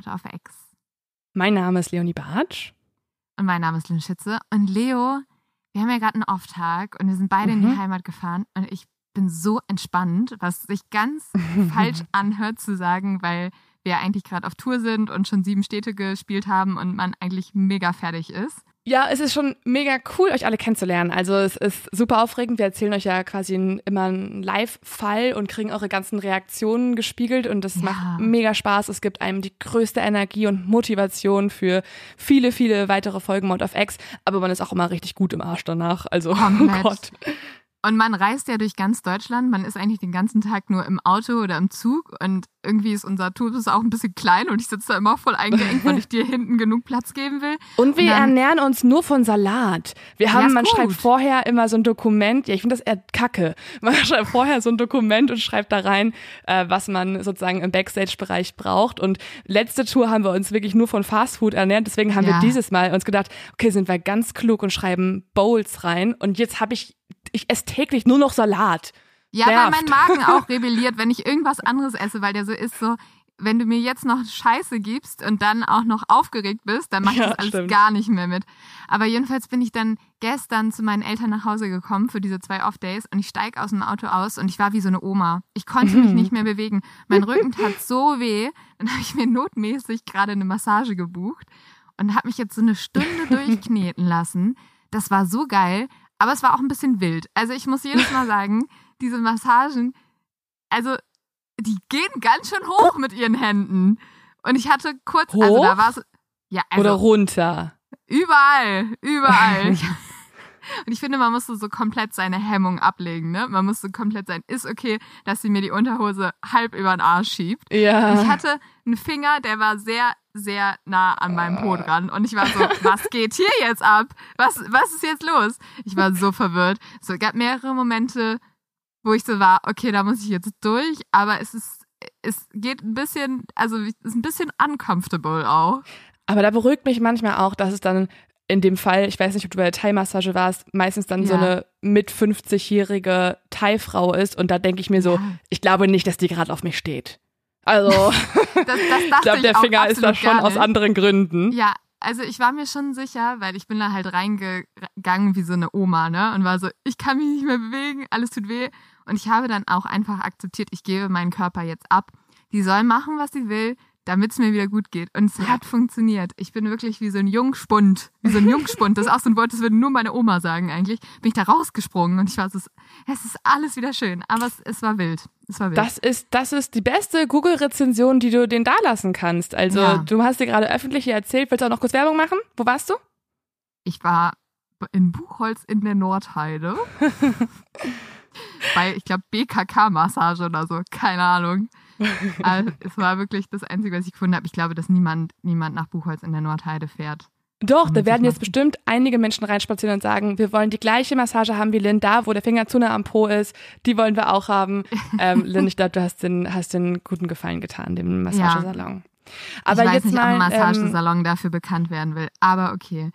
Mord auf Ex. Mein Name ist Leonie Bartsch. Und mein Name ist Lynn Schütze. Und Leo, wir haben ja gerade einen Off-Tag und wir sind beide mhm. in die mhm. Heimat gefahren und ich bin so entspannt, was sich ganz falsch anhört zu sagen, weil wir eigentlich gerade auf Tour sind und schon sieben Städte gespielt haben und man eigentlich mega fertig ist. Ja, es ist schon mega cool, euch alle kennenzulernen. Also es ist super aufregend. Wir erzählen euch ja quasi immer einen Live-Fall und kriegen eure ganzen Reaktionen gespiegelt und das ja. macht mega Spaß. Es gibt einem die größte Energie und Motivation für viele, viele weitere Folgen Mode of X. Aber man ist auch immer richtig gut im Arsch danach. Also, oh Gott. Und man reist ja durch ganz Deutschland. Man ist eigentlich den ganzen Tag nur im Auto oder im Zug. Und irgendwie ist unser Tubus auch ein bisschen klein und ich sitze da immer voll eingeengt, weil ich dir hinten genug Platz geben will. Und wir und dann, ernähren uns nur von Salat. Wir haben, ja, man gut. schreibt vorher immer so ein Dokument. Ja, ich finde das eher kacke. Man schreibt vorher so ein Dokument und schreibt da rein, äh, was man sozusagen im Backstage-Bereich braucht. Und letzte Tour haben wir uns wirklich nur von Fastfood ernährt. Deswegen haben ja. wir dieses Mal uns gedacht, okay, sind wir ganz klug und schreiben Bowls rein. Und jetzt habe ich ich esse täglich nur noch Salat. Ja, Nervt. weil mein Magen auch rebelliert, wenn ich irgendwas anderes esse, weil der so ist, so, wenn du mir jetzt noch Scheiße gibst und dann auch noch aufgeregt bist, dann mache ich ja, das alles stimmt. gar nicht mehr mit. Aber jedenfalls bin ich dann gestern zu meinen Eltern nach Hause gekommen für diese zwei Off-Days und ich steige aus dem Auto aus und ich war wie so eine Oma. Ich konnte mich nicht mehr bewegen. Mein Rücken tat so weh. Dann habe ich mir notmäßig gerade eine Massage gebucht und habe mich jetzt so eine Stunde durchkneten lassen. Das war so geil. Aber es war auch ein bisschen wild. Also ich muss jedes Mal sagen, diese Massagen, also die gehen ganz schön hoch mit ihren Händen. Und ich hatte kurz, hoch? also da war es. Ja, also, Oder runter. Überall, überall. Und ich finde, man musste so komplett seine Hemmung ablegen, ne? Man musste komplett sein, ist okay, dass sie mir die Unterhose halb über den Arsch schiebt. Ja. Und ich hatte einen Finger, der war sehr, sehr nah an meinem Po dran. Und ich war so, was geht hier jetzt ab? Was, was ist jetzt los? Ich war so verwirrt. So, es gab mehrere Momente, wo ich so war, okay, da muss ich jetzt durch, aber es ist, es geht ein bisschen, also es ist ein bisschen uncomfortable auch. Aber da beruhigt mich manchmal auch, dass es dann in dem Fall, ich weiß nicht, ob du bei der Thai-Massage warst, meistens dann ja. so eine mit 50-jährige Thai-Frau ist und da denke ich mir so, ja. ich glaube nicht, dass die gerade auf mich steht. Also, das, das ich glaube, der Finger ist da schon aus anderen Gründen. Ja, also ich war mir schon sicher, weil ich bin da halt reingegangen wie so eine Oma, ne? Und war so, ich kann mich nicht mehr bewegen, alles tut weh. Und ich habe dann auch einfach akzeptiert, ich gebe meinen Körper jetzt ab. Die soll machen, was sie will damit es mir wieder gut geht. Und es ja. hat funktioniert. Ich bin wirklich wie so ein Jungspund. Wie so ein Jungspund. Das ist auch so ein Wort, das würde nur meine Oma sagen eigentlich. Bin ich da rausgesprungen und ich war so, es ist alles wieder schön. Aber es, es war wild. Es war wild. Das ist, das ist die beste Google-Rezension, die du den da lassen kannst. Also, ja. du hast dir gerade öffentlich hier erzählt. Willst du auch noch kurz Werbung machen? Wo warst du? Ich war in Buchholz in der Nordheide. Bei, ich glaube, BKK-Massage oder so. Keine Ahnung. Also, es war wirklich das Einzige, was ich gefunden habe. Ich glaube, dass niemand, niemand nach Buchholz in der Nordheide fährt. Doch, da werden jetzt bestimmt einige Menschen reinspazieren und sagen, wir wollen die gleiche Massage haben wie Lynn, da wo der Finger zu nah am Po ist, die wollen wir auch haben. ähm, Lynn, ich glaube, du hast den, hast den guten Gefallen getan, dem Massagesalon. Ja. Aber ich weiß jetzt nicht, mal, ob ein Massagesalon ähm, dafür bekannt werden will, aber okay.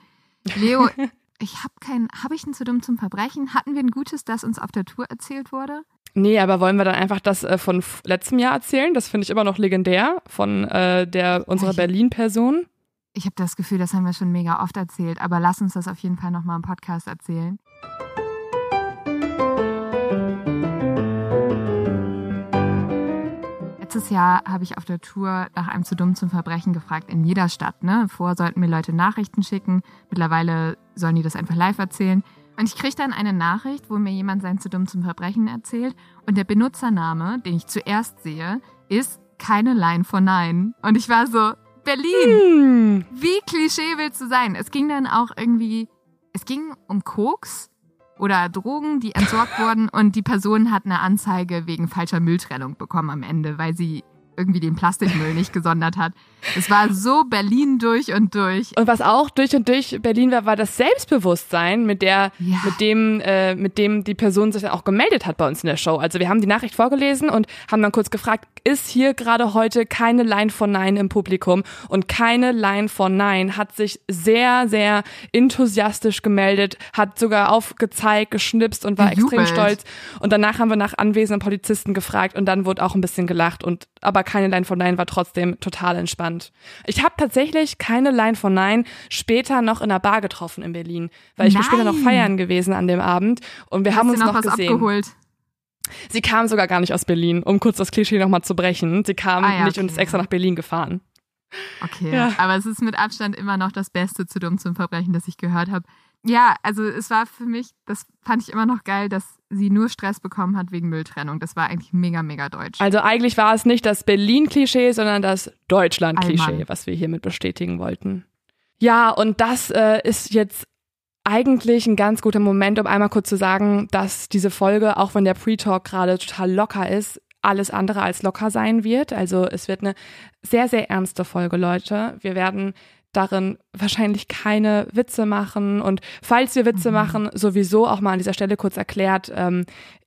Leo, ich habe kein, habe ich ein zu dumm zum Verbrechen? Hatten wir ein gutes, das uns auf der Tour erzählt wurde? Nee, aber wollen wir dann einfach das äh, von letztem Jahr erzählen? Das finde ich immer noch legendär von äh, der unserer Berlin-Person. Ich habe das Gefühl, das haben wir schon mega oft erzählt, aber lass uns das auf jeden Fall nochmal im Podcast erzählen. Letztes Jahr habe ich auf der Tour nach einem zu dumm zum Verbrechen gefragt in jeder Stadt. Ne? Vorher sollten mir Leute Nachrichten schicken. Mittlerweile sollen die das einfach live erzählen. Und ich kriege dann eine Nachricht, wo mir jemand sein zu dumm zum Verbrechen erzählt. Und der Benutzername, den ich zuerst sehe, ist keine Line for Nine. Und ich war so, Berlin! Hm. Wie Klischee willst du sein? Es ging dann auch irgendwie, es ging um Koks oder Drogen, die entsorgt wurden. Und die Person hat eine Anzeige wegen falscher Mülltrennung bekommen am Ende, weil sie irgendwie den Plastikmüll nicht gesondert hat. Es war so Berlin durch und durch. Und was auch durch und durch Berlin war, war das Selbstbewusstsein, mit der, ja. mit dem, äh, mit dem die Person sich dann auch gemeldet hat bei uns in der Show. Also wir haben die Nachricht vorgelesen und haben dann kurz gefragt, ist hier gerade heute keine Line von Nein im Publikum? Und keine Line von Nein hat sich sehr, sehr enthusiastisch gemeldet, hat sogar aufgezeigt, geschnipst und war Gejubelt. extrem stolz. Und danach haben wir nach anwesenden Polizisten gefragt und dann wurde auch ein bisschen gelacht und aber keine Line von Nine war trotzdem total entspannt. Ich habe tatsächlich keine Line von Nine später noch in einer Bar getroffen in Berlin, weil ich Nein. bin später noch feiern gewesen an dem Abend und wir Hast haben uns noch, noch gesehen. Abgeholt? Sie kam sogar gar nicht aus Berlin, um kurz das Klischee nochmal zu brechen. Sie kam ah, ja, nicht okay. und ist extra nach Berlin gefahren. Okay, ja. aber es ist mit Abstand immer noch das Beste zu dumm zum Verbrechen, das ich gehört habe. Ja, also es war für mich, das fand ich immer noch geil, dass sie nur Stress bekommen hat wegen Mülltrennung. Das war eigentlich mega, mega deutsch. Also eigentlich war es nicht das Berlin-Klischee, sondern das Deutschland-Klischee, was wir hiermit bestätigen wollten. Ja, und das äh, ist jetzt eigentlich ein ganz guter Moment, um einmal kurz zu sagen, dass diese Folge, auch wenn der Pre-Talk gerade total locker ist, alles andere als locker sein wird. Also es wird eine sehr, sehr ernste Folge, Leute. Wir werden darin wahrscheinlich keine Witze machen und falls wir Witze mhm. machen, sowieso auch mal an dieser Stelle kurz erklärt, ähm,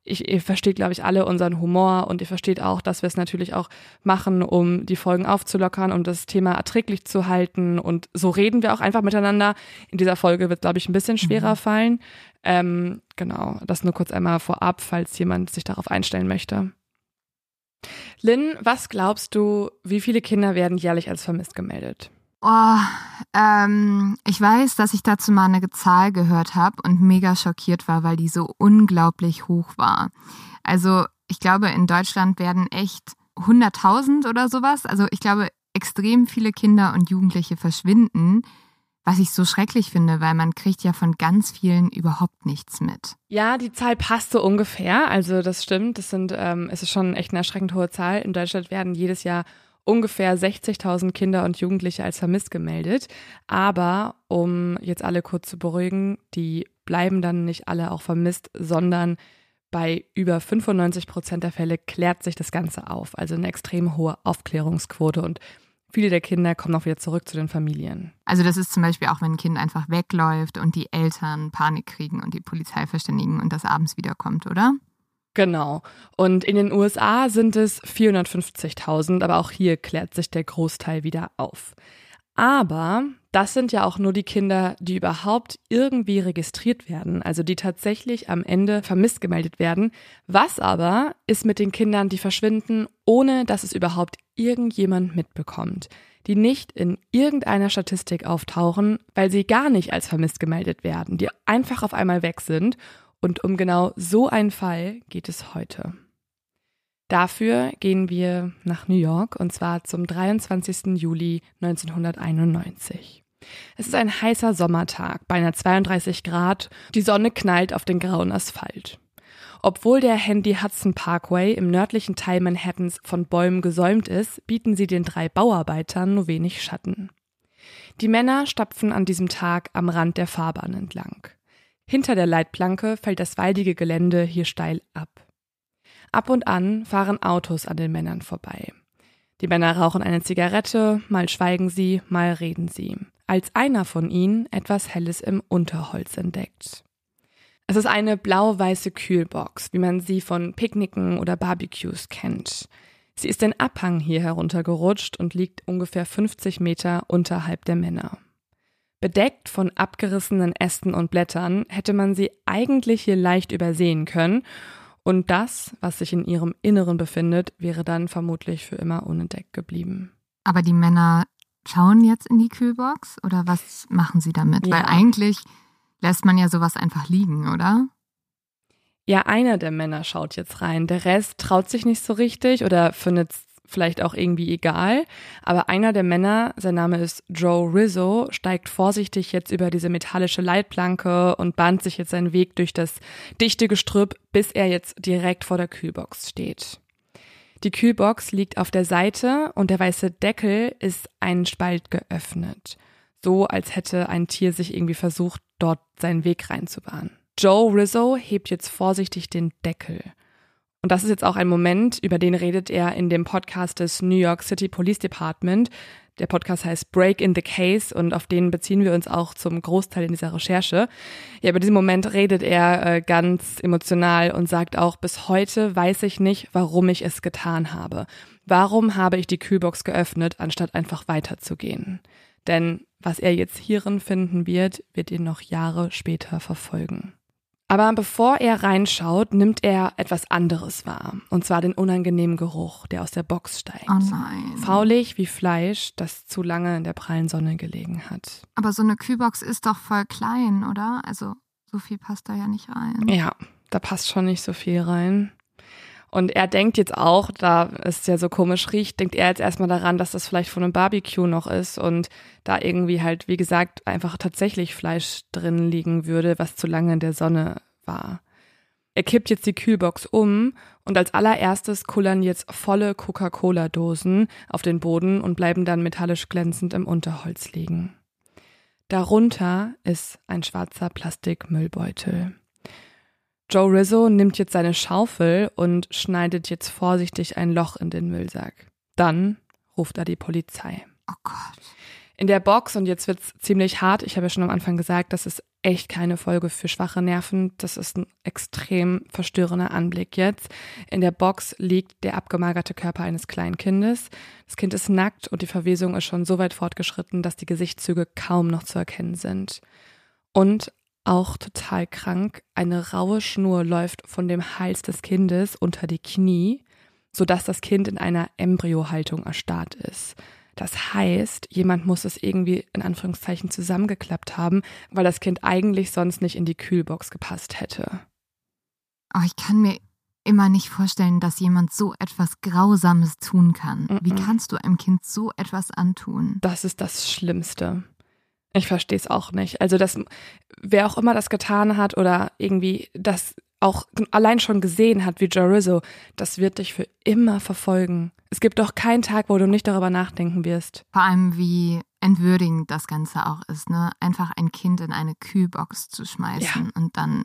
ich, ihr versteht, glaube ich, alle unseren Humor und ihr versteht auch, dass wir es natürlich auch machen, um die Folgen aufzulockern, um das Thema erträglich zu halten. Und so reden wir auch einfach miteinander. In dieser Folge wird, glaube ich, ein bisschen schwerer mhm. fallen. Ähm, genau, das nur kurz einmal vorab, falls jemand sich darauf einstellen möchte. Lynn, was glaubst du, wie viele Kinder werden jährlich als vermisst gemeldet? Oh, ähm, ich weiß, dass ich dazu mal eine Zahl gehört habe und mega schockiert war, weil die so unglaublich hoch war. Also ich glaube, in Deutschland werden echt 100.000 oder sowas. Also ich glaube, extrem viele Kinder und Jugendliche verschwinden, was ich so schrecklich finde, weil man kriegt ja von ganz vielen überhaupt nichts mit. Ja, die Zahl passt so ungefähr. Also das stimmt. Das sind, ähm, es ist schon echt eine erschreckend hohe Zahl. In Deutschland werden jedes Jahr ungefähr 60.000 Kinder und Jugendliche als vermisst gemeldet. Aber um jetzt alle kurz zu beruhigen, die bleiben dann nicht alle auch vermisst, sondern bei über 95 Prozent der Fälle klärt sich das Ganze auf. Also eine extrem hohe Aufklärungsquote und viele der Kinder kommen auch wieder zurück zu den Familien. Also das ist zum Beispiel auch, wenn ein Kind einfach wegläuft und die Eltern Panik kriegen und die Polizei verständigen und das abends wiederkommt, oder? Genau. Und in den USA sind es 450.000, aber auch hier klärt sich der Großteil wieder auf. Aber das sind ja auch nur die Kinder, die überhaupt irgendwie registriert werden, also die tatsächlich am Ende vermisst gemeldet werden. Was aber ist mit den Kindern, die verschwinden, ohne dass es überhaupt irgendjemand mitbekommt, die nicht in irgendeiner Statistik auftauchen, weil sie gar nicht als vermisst gemeldet werden, die einfach auf einmal weg sind und um genau so einen Fall geht es heute. Dafür gehen wir nach New York und zwar zum 23. Juli 1991. Es ist ein heißer Sommertag, beinahe 32 Grad. Die Sonne knallt auf den grauen Asphalt. Obwohl der Handy Hudson Parkway im nördlichen Teil Manhattans von Bäumen gesäumt ist, bieten sie den drei Bauarbeitern nur wenig Schatten. Die Männer stapfen an diesem Tag am Rand der Fahrbahn entlang. Hinter der Leitplanke fällt das waldige Gelände hier steil ab. Ab und an fahren Autos an den Männern vorbei. Die Männer rauchen eine Zigarette, mal schweigen sie, mal reden sie, als einer von ihnen etwas Helles im Unterholz entdeckt. Es ist eine blau-weiße Kühlbox, wie man sie von Picknicken oder Barbecues kennt. Sie ist den Abhang hier heruntergerutscht und liegt ungefähr 50 Meter unterhalb der Männer. Bedeckt von abgerissenen Ästen und Blättern hätte man sie eigentlich hier leicht übersehen können, und das, was sich in ihrem Inneren befindet, wäre dann vermutlich für immer unentdeckt geblieben. Aber die Männer schauen jetzt in die Kühlbox oder was machen sie damit? Ja. Weil eigentlich lässt man ja sowas einfach liegen, oder? Ja, einer der Männer schaut jetzt rein. Der Rest traut sich nicht so richtig oder findet es vielleicht auch irgendwie egal. Aber einer der Männer, sein Name ist Joe Rizzo, steigt vorsichtig jetzt über diese metallische Leitplanke und bahnt sich jetzt seinen Weg durch das dichte Gestrüpp, bis er jetzt direkt vor der Kühlbox steht. Die Kühlbox liegt auf der Seite und der weiße Deckel ist einen Spalt geöffnet. So als hätte ein Tier sich irgendwie versucht, dort seinen Weg reinzubahnen. Joe Rizzo hebt jetzt vorsichtig den Deckel. Und das ist jetzt auch ein Moment, über den redet er in dem Podcast des New York City Police Department. Der Podcast heißt Break in the Case und auf den beziehen wir uns auch zum Großteil in dieser Recherche. Ja, über diesen Moment redet er äh, ganz emotional und sagt auch, bis heute weiß ich nicht, warum ich es getan habe. Warum habe ich die Kühlbox geöffnet, anstatt einfach weiterzugehen? Denn was er jetzt hierin finden wird, wird ihn noch Jahre später verfolgen. Aber bevor er reinschaut, nimmt er etwas anderes wahr. Und zwar den unangenehmen Geruch, der aus der Box steigt. Oh nein. Faulig wie Fleisch, das zu lange in der prallen Sonne gelegen hat. Aber so eine Kühlbox ist doch voll klein, oder? Also so viel passt da ja nicht rein. Ja, da passt schon nicht so viel rein. Und er denkt jetzt auch, da es ja so komisch riecht, denkt er jetzt erstmal daran, dass das vielleicht von einem Barbecue noch ist und da irgendwie halt, wie gesagt, einfach tatsächlich Fleisch drin liegen würde, was zu lange in der Sonne war. Er kippt jetzt die Kühlbox um und als allererstes kullern jetzt volle Coca-Cola-Dosen auf den Boden und bleiben dann metallisch glänzend im Unterholz liegen. Darunter ist ein schwarzer Plastikmüllbeutel. Joe Rizzo nimmt jetzt seine Schaufel und schneidet jetzt vorsichtig ein Loch in den Müllsack. Dann ruft er die Polizei. Oh Gott. In der Box, und jetzt wird's ziemlich hart, ich habe ja schon am Anfang gesagt, das ist echt keine Folge für schwache Nerven. Das ist ein extrem verstörender Anblick jetzt. In der Box liegt der abgemagerte Körper eines kleinen Kindes. Das Kind ist nackt und die Verwesung ist schon so weit fortgeschritten, dass die Gesichtszüge kaum noch zu erkennen sind. Und auch total krank. Eine raue Schnur läuft von dem Hals des Kindes unter die Knie, sodass das Kind in einer Embryohaltung erstarrt ist. Das heißt, jemand muss es irgendwie in Anführungszeichen zusammengeklappt haben, weil das Kind eigentlich sonst nicht in die Kühlbox gepasst hätte. Oh, ich kann mir immer nicht vorstellen, dass jemand so etwas Grausames tun kann. Mm -mm. Wie kannst du einem Kind so etwas antun? Das ist das Schlimmste. Ich verstehe es auch nicht. Also das, wer auch immer das getan hat oder irgendwie das auch allein schon gesehen hat wie Joe Rizzo, das wird dich für immer verfolgen. Es gibt doch keinen Tag, wo du nicht darüber nachdenken wirst. Vor allem, wie entwürdigend das Ganze auch ist, ne? Einfach ein Kind in eine Kühlbox zu schmeißen ja. und dann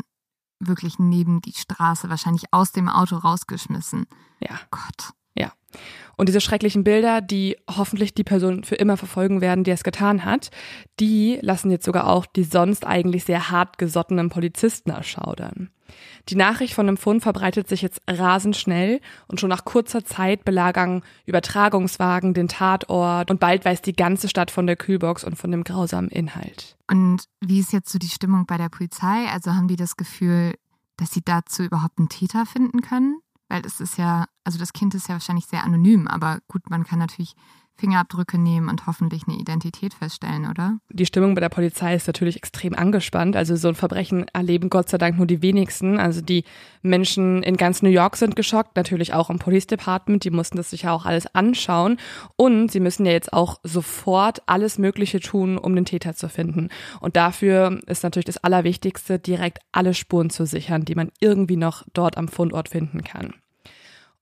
wirklich neben die Straße, wahrscheinlich aus dem Auto rausgeschmissen. Ja. Gott. Ja. Und diese schrecklichen Bilder, die hoffentlich die Person für immer verfolgen werden, die es getan hat, die lassen jetzt sogar auch die sonst eigentlich sehr hart gesottenen Polizisten erschaudern. Die Nachricht von dem Fund verbreitet sich jetzt rasend schnell und schon nach kurzer Zeit belagern Übertragungswagen den Tatort und bald weiß die ganze Stadt von der Kühlbox und von dem grausamen Inhalt. Und wie ist jetzt so die Stimmung bei der Polizei? Also haben die das Gefühl, dass sie dazu überhaupt einen Täter finden können? Weil es ist ja, also das Kind ist ja wahrscheinlich sehr anonym, aber gut, man kann natürlich Fingerabdrücke nehmen und hoffentlich eine Identität feststellen, oder? Die Stimmung bei der Polizei ist natürlich extrem angespannt. Also so ein Verbrechen erleben Gott sei Dank nur die wenigsten. Also die Menschen in ganz New York sind geschockt, natürlich auch im Police Department. Die mussten das sich ja auch alles anschauen. Und sie müssen ja jetzt auch sofort alles Mögliche tun, um den Täter zu finden. Und dafür ist natürlich das Allerwichtigste, direkt alle Spuren zu sichern, die man irgendwie noch dort am Fundort finden kann.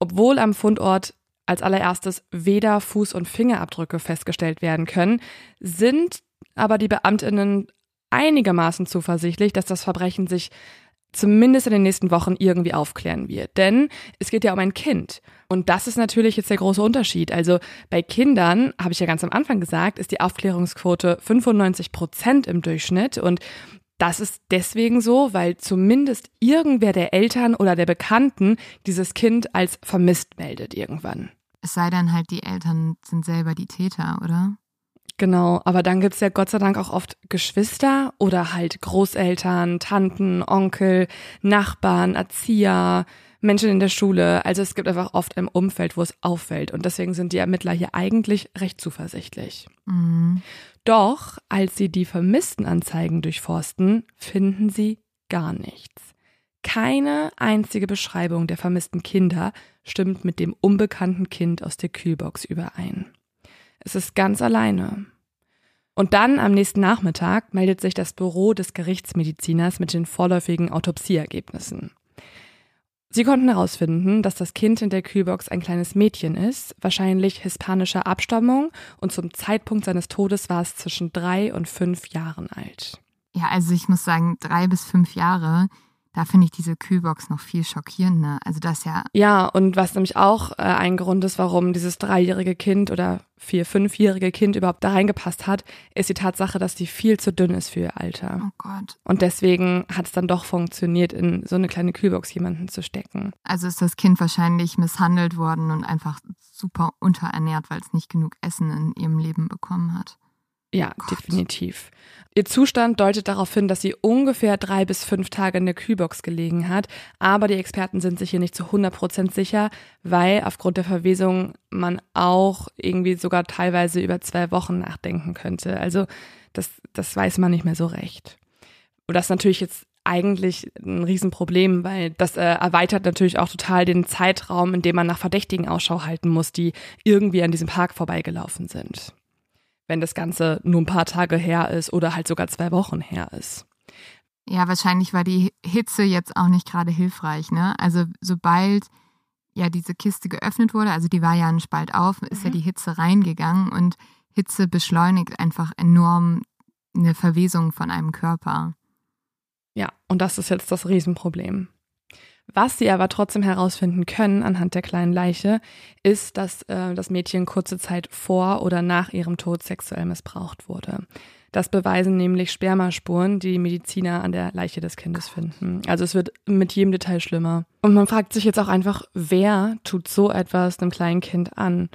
Obwohl am Fundort als allererstes weder Fuß- und Fingerabdrücke festgestellt werden können, sind aber die Beamtinnen einigermaßen zuversichtlich, dass das Verbrechen sich zumindest in den nächsten Wochen irgendwie aufklären wird. Denn es geht ja um ein Kind. Und das ist natürlich jetzt der große Unterschied. Also bei Kindern, habe ich ja ganz am Anfang gesagt, ist die Aufklärungsquote 95 Prozent im Durchschnitt. Und das ist deswegen so, weil zumindest irgendwer der Eltern oder der Bekannten dieses Kind als vermisst meldet irgendwann. Es sei denn halt, die Eltern sind selber die Täter, oder? Genau, aber dann gibt's ja Gott sei Dank auch oft Geschwister oder halt Großeltern, Tanten, Onkel, Nachbarn, Erzieher, Menschen in der Schule. Also es gibt einfach oft ein Umfeld, wo es auffällt. Und deswegen sind die Ermittler hier eigentlich recht zuversichtlich. Mhm. Doch als sie die vermissten Anzeigen durchforsten, finden sie gar nichts. Keine einzige Beschreibung der vermissten Kinder stimmt mit dem unbekannten Kind aus der Kühlbox überein. Es ist ganz alleine. Und dann am nächsten Nachmittag meldet sich das Büro des Gerichtsmediziners mit den vorläufigen Autopsieergebnissen. Sie konnten herausfinden, dass das Kind in der Kühlbox ein kleines Mädchen ist, wahrscheinlich hispanischer Abstammung und zum Zeitpunkt seines Todes war es zwischen drei und fünf Jahren alt. Ja, also ich muss sagen, drei bis fünf Jahre da finde ich diese Kühlbox noch viel schockierender. Also das ja. Ja, und was nämlich auch äh, ein Grund ist, warum dieses dreijährige Kind oder vier, fünfjährige Kind überhaupt da reingepasst hat, ist die Tatsache, dass die viel zu dünn ist für ihr Alter. Oh Gott. Und deswegen hat es dann doch funktioniert, in so eine kleine Kühlbox jemanden zu stecken. Also ist das Kind wahrscheinlich misshandelt worden und einfach super unterernährt, weil es nicht genug Essen in ihrem Leben bekommen hat. Ja, Gott. definitiv. Ihr Zustand deutet darauf hin, dass sie ungefähr drei bis fünf Tage in der Kühlbox gelegen hat. Aber die Experten sind sich hier nicht zu 100 Prozent sicher, weil aufgrund der Verwesung man auch irgendwie sogar teilweise über zwei Wochen nachdenken könnte. Also das, das weiß man nicht mehr so recht. Und das ist natürlich jetzt eigentlich ein Riesenproblem, weil das äh, erweitert natürlich auch total den Zeitraum, in dem man nach Verdächtigen Ausschau halten muss, die irgendwie an diesem Park vorbeigelaufen sind wenn das Ganze nur ein paar Tage her ist oder halt sogar zwei Wochen her ist. Ja, wahrscheinlich war die Hitze jetzt auch nicht gerade hilfreich, ne? Also sobald ja diese Kiste geöffnet wurde, also die war ja ein Spalt auf, ist mhm. ja die Hitze reingegangen und Hitze beschleunigt einfach enorm eine Verwesung von einem Körper. Ja, und das ist jetzt das Riesenproblem. Was sie aber trotzdem herausfinden können anhand der kleinen Leiche, ist, dass äh, das Mädchen kurze Zeit vor oder nach ihrem Tod sexuell missbraucht wurde. Das beweisen nämlich Spermaspuren, die Mediziner an der Leiche des Kindes finden. Also es wird mit jedem Detail schlimmer. Und man fragt sich jetzt auch einfach, wer tut so etwas einem kleinen Kind an?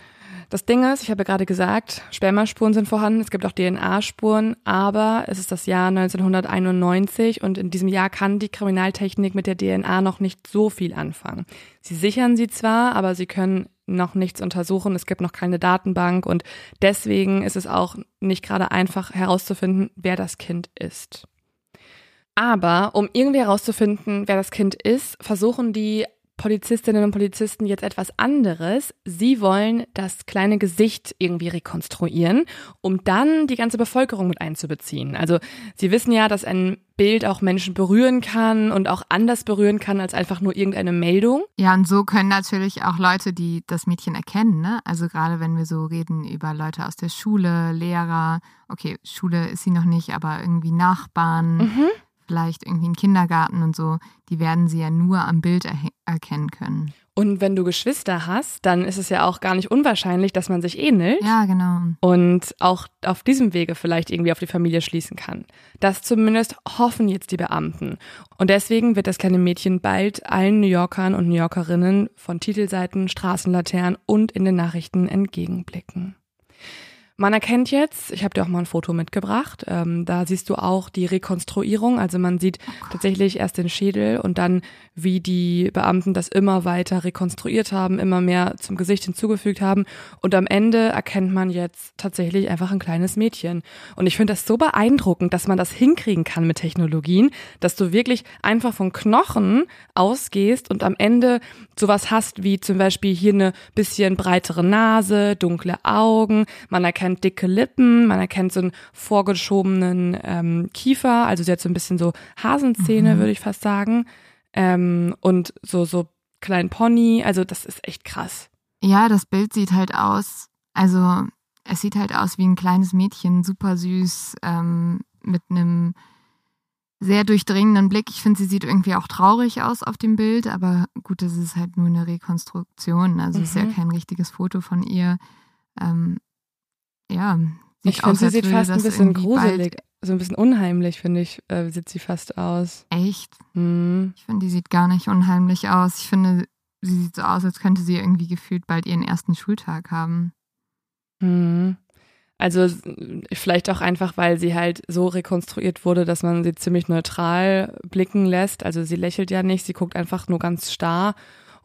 Das Ding ist, ich habe ja gerade gesagt, Spermaspuren sind vorhanden, es gibt auch DNA-Spuren, aber es ist das Jahr 1991 und in diesem Jahr kann die Kriminaltechnik mit der DNA noch nicht so viel anfangen. Sie sichern sie zwar, aber sie können noch nichts untersuchen, es gibt noch keine Datenbank und deswegen ist es auch nicht gerade einfach herauszufinden, wer das Kind ist. Aber um irgendwie herauszufinden, wer das Kind ist, versuchen die Polizistinnen und Polizisten jetzt etwas anderes. Sie wollen das kleine Gesicht irgendwie rekonstruieren, um dann die ganze Bevölkerung mit einzubeziehen. Also sie wissen ja, dass ein Bild auch Menschen berühren kann und auch anders berühren kann als einfach nur irgendeine Meldung. Ja, und so können natürlich auch Leute, die das Mädchen erkennen, ne? Also gerade wenn wir so reden über Leute aus der Schule, Lehrer, okay, Schule ist sie noch nicht, aber irgendwie Nachbarn. Mhm vielleicht irgendwie einen Kindergarten und so, die werden sie ja nur am Bild er erkennen können. Und wenn du Geschwister hast, dann ist es ja auch gar nicht unwahrscheinlich, dass man sich ähnelt. Ja, genau. Und auch auf diesem Wege vielleicht irgendwie auf die Familie schließen kann. Das zumindest hoffen jetzt die Beamten. Und deswegen wird das kleine Mädchen bald allen New Yorkern und New Yorkerinnen von Titelseiten, Straßenlaternen und in den Nachrichten entgegenblicken. Man erkennt jetzt, ich habe dir auch mal ein Foto mitgebracht, ähm, da siehst du auch die Rekonstruierung. Also man sieht oh tatsächlich erst den Schädel und dann, wie die Beamten das immer weiter rekonstruiert haben, immer mehr zum Gesicht hinzugefügt haben. Und am Ende erkennt man jetzt tatsächlich einfach ein kleines Mädchen. Und ich finde das so beeindruckend, dass man das hinkriegen kann mit Technologien, dass du wirklich einfach von Knochen ausgehst und am Ende sowas hast wie zum Beispiel hier eine bisschen breitere Nase, dunkle Augen. Man erkennt erkennt dicke Lippen, man erkennt so einen vorgeschobenen ähm, Kiefer, also sie hat so ein bisschen so Hasenzähne, mhm. würde ich fast sagen. Ähm, und so, so kleinen Pony, also das ist echt krass. Ja, das Bild sieht halt aus, also es sieht halt aus wie ein kleines Mädchen, super süß, ähm, mit einem sehr durchdringenden Blick. Ich finde, sie sieht irgendwie auch traurig aus auf dem Bild, aber gut, das ist halt nur eine Rekonstruktion. Also mhm. ist ja mhm. kein richtiges Foto von ihr. Ähm, ja, ich finde, sie sieht fast ein bisschen gruselig, so ein bisschen unheimlich, finde ich, äh, sieht sie fast aus. Echt? Mhm. Ich finde, die sieht gar nicht unheimlich aus. Ich finde, sie sieht so aus, als könnte sie irgendwie gefühlt bald ihren ersten Schultag haben. Mhm. Also vielleicht auch einfach, weil sie halt so rekonstruiert wurde, dass man sie ziemlich neutral blicken lässt. Also sie lächelt ja nicht, sie guckt einfach nur ganz starr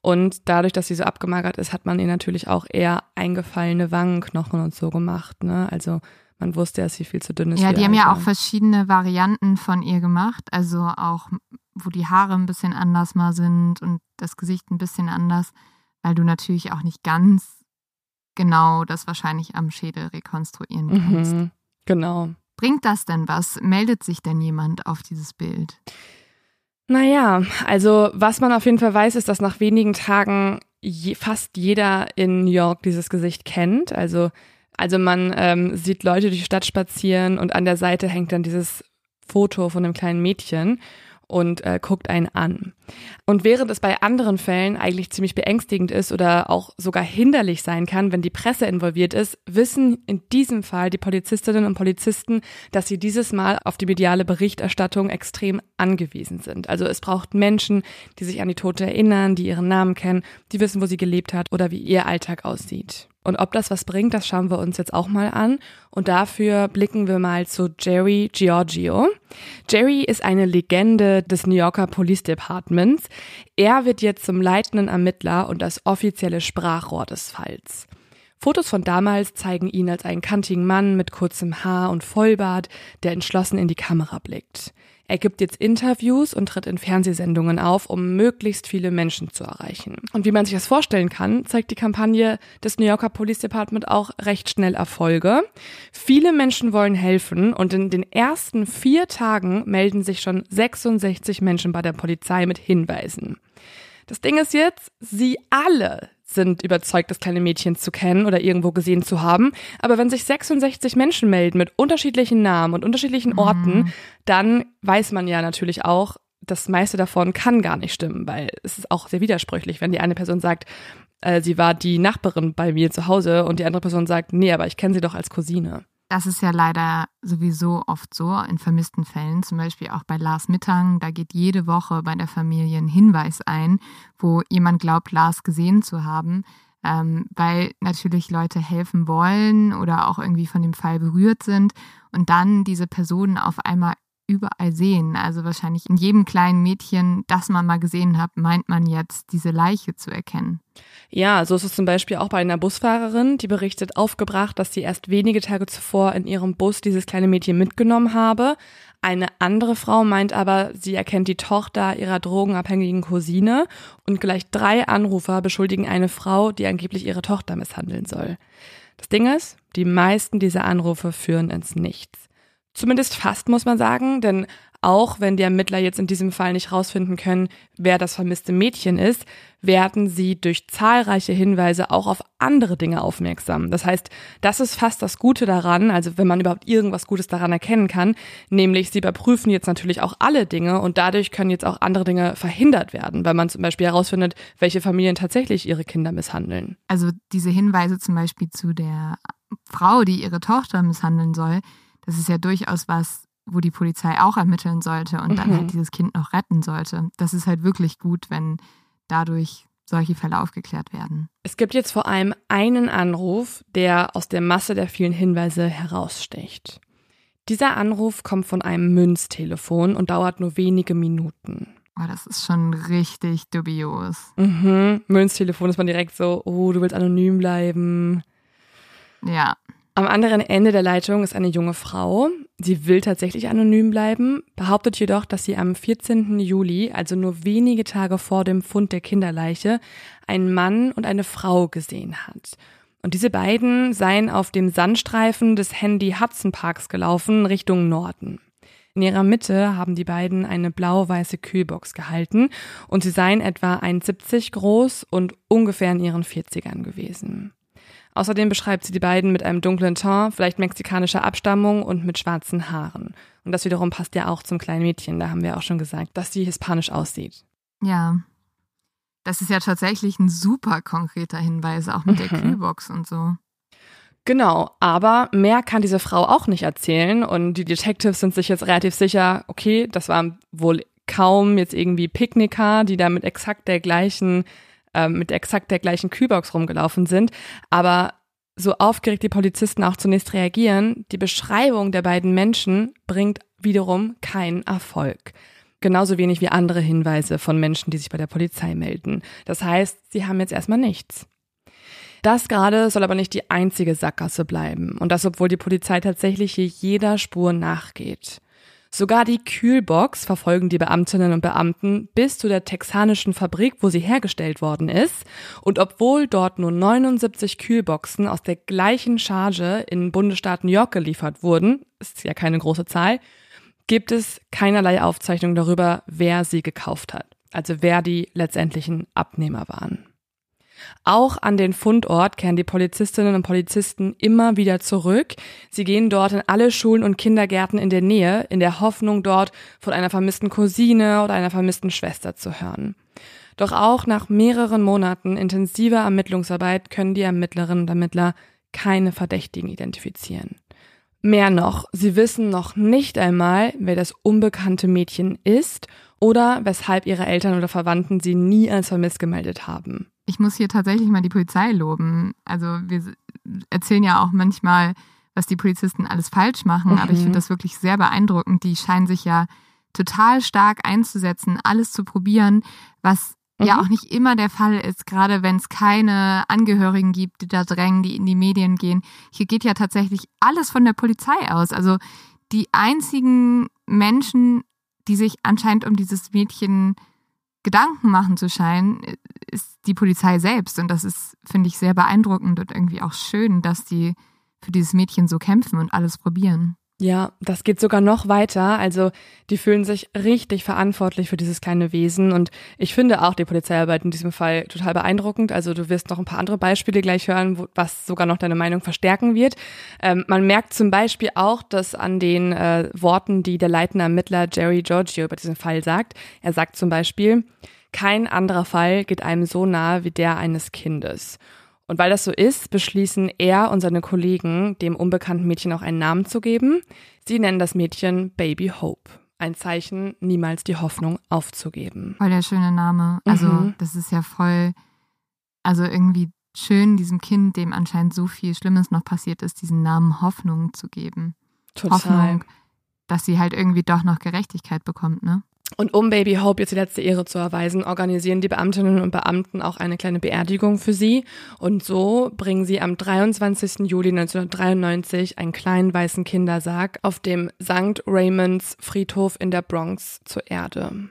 und dadurch, dass sie so abgemagert ist, hat man ihr natürlich auch eher eingefallene Wangenknochen und so gemacht. Ne? Also man wusste, dass sie viel zu dünn ist. Ja, die haben ja auch verschiedene Varianten von ihr gemacht. Also auch, wo die Haare ein bisschen anders mal sind und das Gesicht ein bisschen anders, weil du natürlich auch nicht ganz genau das wahrscheinlich am Schädel rekonstruieren kannst. Mhm, genau. Bringt das denn was? Meldet sich denn jemand auf dieses Bild? Naja, also was man auf jeden Fall weiß, ist, dass nach wenigen Tagen je, fast jeder in New York dieses Gesicht kennt. Also, also man ähm, sieht Leute durch die Stadt spazieren und an der Seite hängt dann dieses Foto von einem kleinen Mädchen und äh, guckt einen an. Und während es bei anderen Fällen eigentlich ziemlich beängstigend ist oder auch sogar hinderlich sein kann, wenn die Presse involviert ist, wissen in diesem Fall die Polizistinnen und Polizisten, dass sie dieses Mal auf die mediale Berichterstattung extrem angewiesen sind. Also es braucht Menschen, die sich an die Tote erinnern, die ihren Namen kennen, die wissen, wo sie gelebt hat oder wie ihr Alltag aussieht. Und ob das was bringt, das schauen wir uns jetzt auch mal an. Und dafür blicken wir mal zu Jerry Giorgio. Jerry ist eine Legende des New Yorker Police Departments. Er wird jetzt zum leitenden Ermittler und das offizielle Sprachrohr des Falls. Fotos von damals zeigen ihn als einen kantigen Mann mit kurzem Haar und Vollbart, der entschlossen in die Kamera blickt. Er gibt jetzt Interviews und tritt in Fernsehsendungen auf, um möglichst viele Menschen zu erreichen. Und wie man sich das vorstellen kann, zeigt die Kampagne des New Yorker Police Department auch recht schnell Erfolge. Viele Menschen wollen helfen und in den ersten vier Tagen melden sich schon 66 Menschen bei der Polizei mit Hinweisen. Das Ding ist jetzt, sie alle sind überzeugt, das kleine Mädchen zu kennen oder irgendwo gesehen zu haben. Aber wenn sich 66 Menschen melden mit unterschiedlichen Namen und unterschiedlichen Orten, mhm. dann weiß man ja natürlich auch, das meiste davon kann gar nicht stimmen, weil es ist auch sehr widersprüchlich, wenn die eine Person sagt, äh, sie war die Nachbarin bei mir zu Hause und die andere Person sagt, nee, aber ich kenne sie doch als Cousine. Das ist ja leider sowieso oft so in vermissten Fällen, zum Beispiel auch bei Lars Mittang. Da geht jede Woche bei der Familie ein Hinweis ein, wo jemand glaubt, Lars gesehen zu haben, ähm, weil natürlich Leute helfen wollen oder auch irgendwie von dem Fall berührt sind und dann diese Personen auf einmal überall sehen. Also wahrscheinlich in jedem kleinen Mädchen, das man mal gesehen hat, meint man jetzt, diese Leiche zu erkennen. Ja, so ist es zum Beispiel auch bei einer Busfahrerin, die berichtet aufgebracht, dass sie erst wenige Tage zuvor in ihrem Bus dieses kleine Mädchen mitgenommen habe. Eine andere Frau meint aber, sie erkennt die Tochter ihrer drogenabhängigen Cousine und gleich drei Anrufer beschuldigen eine Frau, die angeblich ihre Tochter misshandeln soll. Das Ding ist, die meisten dieser Anrufe führen ins Nichts. Zumindest fast, muss man sagen, denn auch wenn die Ermittler jetzt in diesem Fall nicht rausfinden können, wer das vermisste Mädchen ist, werden sie durch zahlreiche Hinweise auch auf andere Dinge aufmerksam. Das heißt, das ist fast das Gute daran, also wenn man überhaupt irgendwas Gutes daran erkennen kann, nämlich sie überprüfen jetzt natürlich auch alle Dinge und dadurch können jetzt auch andere Dinge verhindert werden, weil man zum Beispiel herausfindet, welche Familien tatsächlich ihre Kinder misshandeln. Also diese Hinweise zum Beispiel zu der Frau, die ihre Tochter misshandeln soll, das ist ja durchaus was, wo die Polizei auch ermitteln sollte und mhm. dann halt dieses Kind noch retten sollte. Das ist halt wirklich gut, wenn dadurch solche Fälle aufgeklärt werden. Es gibt jetzt vor allem einen Anruf, der aus der Masse der vielen Hinweise heraussticht. Dieser Anruf kommt von einem Münztelefon und dauert nur wenige Minuten. Oh, das ist schon richtig dubios. Mhm. Münztelefon ist man direkt so, oh, du willst anonym bleiben. Ja. Am anderen Ende der Leitung ist eine junge Frau. Sie will tatsächlich anonym bleiben, behauptet jedoch, dass sie am 14. Juli, also nur wenige Tage vor dem Fund der Kinderleiche, einen Mann und eine Frau gesehen hat. Und diese beiden seien auf dem Sandstreifen des Handy Hudson Parks gelaufen, Richtung Norden. In ihrer Mitte haben die beiden eine blau-weiße Kühlbox gehalten und sie seien etwa 1,70 groß und ungefähr in ihren 40ern gewesen. Außerdem beschreibt sie die beiden mit einem dunklen Ton, vielleicht mexikanischer Abstammung und mit schwarzen Haaren. Und das wiederum passt ja auch zum kleinen Mädchen. Da haben wir auch schon gesagt, dass sie hispanisch aussieht. Ja. Das ist ja tatsächlich ein super konkreter Hinweis, auch mit mhm. der Kühlbox und so. Genau, aber mehr kann diese Frau auch nicht erzählen und die Detectives sind sich jetzt relativ sicher, okay, das waren wohl kaum jetzt irgendwie Picknicker, die da mit exakt der gleichen äh, mit exakt der gleichen Kühlbox rumgelaufen sind. Aber so aufgeregt die Polizisten auch zunächst reagieren, die Beschreibung der beiden Menschen bringt wiederum keinen Erfolg. Genauso wenig wie andere Hinweise von Menschen, die sich bei der Polizei melden. Das heißt, sie haben jetzt erstmal nichts. Das gerade soll aber nicht die einzige Sackgasse bleiben. Und das, obwohl die Polizei tatsächlich jeder Spur nachgeht. Sogar die Kühlbox verfolgen die Beamtinnen und Beamten bis zu der texanischen Fabrik, wo sie hergestellt worden ist. Und obwohl dort nur 79 Kühlboxen aus der gleichen Charge in Bundesstaat New York geliefert wurden, ist ja keine große Zahl, gibt es keinerlei Aufzeichnung darüber, wer sie gekauft hat. Also wer die letztendlichen Abnehmer waren. Auch an den Fundort kehren die Polizistinnen und Polizisten immer wieder zurück. Sie gehen dort in alle Schulen und Kindergärten in der Nähe, in der Hoffnung, dort von einer vermissten Cousine oder einer vermissten Schwester zu hören. Doch auch nach mehreren Monaten intensiver Ermittlungsarbeit können die Ermittlerinnen und Ermittler keine Verdächtigen identifizieren. Mehr noch, sie wissen noch nicht einmal, wer das unbekannte Mädchen ist oder weshalb ihre Eltern oder Verwandten sie nie als vermisst gemeldet haben. Ich muss hier tatsächlich mal die Polizei loben. Also wir erzählen ja auch manchmal, was die Polizisten alles falsch machen, mhm. aber ich finde das wirklich sehr beeindruckend. Die scheinen sich ja total stark einzusetzen, alles zu probieren, was mhm. ja auch nicht immer der Fall ist, gerade wenn es keine Angehörigen gibt, die da drängen, die in die Medien gehen. Hier geht ja tatsächlich alles von der Polizei aus. Also die einzigen Menschen, die sich anscheinend um dieses Mädchen Gedanken machen zu scheinen, ist die Polizei selbst. Und das ist, finde ich, sehr beeindruckend und irgendwie auch schön, dass die für dieses Mädchen so kämpfen und alles probieren. Ja, das geht sogar noch weiter. Also die fühlen sich richtig verantwortlich für dieses kleine Wesen. Und ich finde auch die Polizeiarbeit in diesem Fall total beeindruckend. Also du wirst noch ein paar andere Beispiele gleich hören, wo, was sogar noch deine Meinung verstärken wird. Ähm, man merkt zum Beispiel auch, dass an den äh, Worten, die der leitende Ermittler Jerry Giorgio über diesen Fall sagt, er sagt zum Beispiel, kein anderer Fall geht einem so nahe wie der eines Kindes. Und weil das so ist, beschließen er und seine Kollegen, dem unbekannten Mädchen auch einen Namen zu geben. Sie nennen das Mädchen Baby Hope. Ein Zeichen, niemals die Hoffnung aufzugeben. Voll der schöne Name. Also, mhm. das ist ja voll, also irgendwie schön, diesem Kind, dem anscheinend so viel Schlimmes noch passiert ist, diesen Namen Hoffnung zu geben. Total. Hoffnung, dass sie halt irgendwie doch noch Gerechtigkeit bekommt, ne? Und um Baby Hope jetzt die letzte Ehre zu erweisen, organisieren die Beamtinnen und Beamten auch eine kleine Beerdigung für sie. Und so bringen sie am 23. Juli 1993 einen kleinen weißen Kindersarg auf dem St. Raymond's Friedhof in der Bronx zur Erde.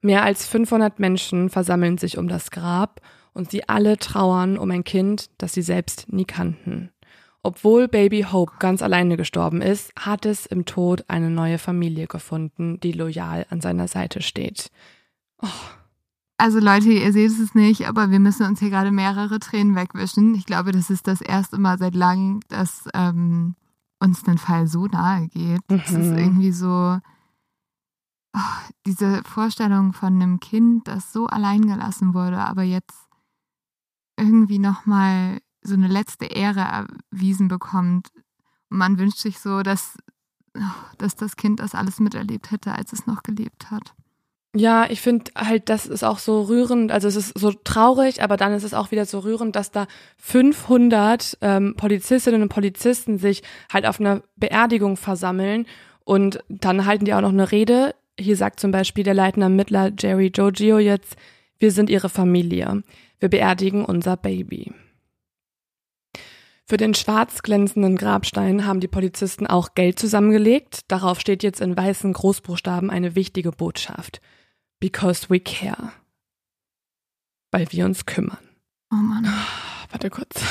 Mehr als 500 Menschen versammeln sich um das Grab und sie alle trauern um ein Kind, das sie selbst nie kannten. Obwohl Baby Hope ganz alleine gestorben ist, hat es im Tod eine neue Familie gefunden, die loyal an seiner Seite steht. Oh. Also Leute, ihr seht es nicht, aber wir müssen uns hier gerade mehrere Tränen wegwischen. Ich glaube, das ist das erste Mal seit langem, dass ähm, uns ein Fall so nahe geht. Mhm. ist irgendwie so oh, diese Vorstellung von einem Kind, das so allein gelassen wurde, aber jetzt irgendwie nochmal so eine letzte Ehre erwiesen bekommt. Und man wünscht sich so, dass, dass das Kind das alles miterlebt hätte, als es noch gelebt hat. Ja, ich finde halt, das ist auch so rührend. Also es ist so traurig, aber dann ist es auch wieder so rührend, dass da 500 ähm, Polizistinnen und Polizisten sich halt auf einer Beerdigung versammeln und dann halten die auch noch eine Rede. Hier sagt zum Beispiel der leitende Ermittler Jerry Giorgio jetzt, wir sind ihre Familie. Wir beerdigen unser Baby. Für den schwarz glänzenden Grabstein haben die Polizisten auch Geld zusammengelegt. Darauf steht jetzt in weißen Großbuchstaben eine wichtige Botschaft. Because we care. Weil wir uns kümmern. Oh Mann. Warte kurz.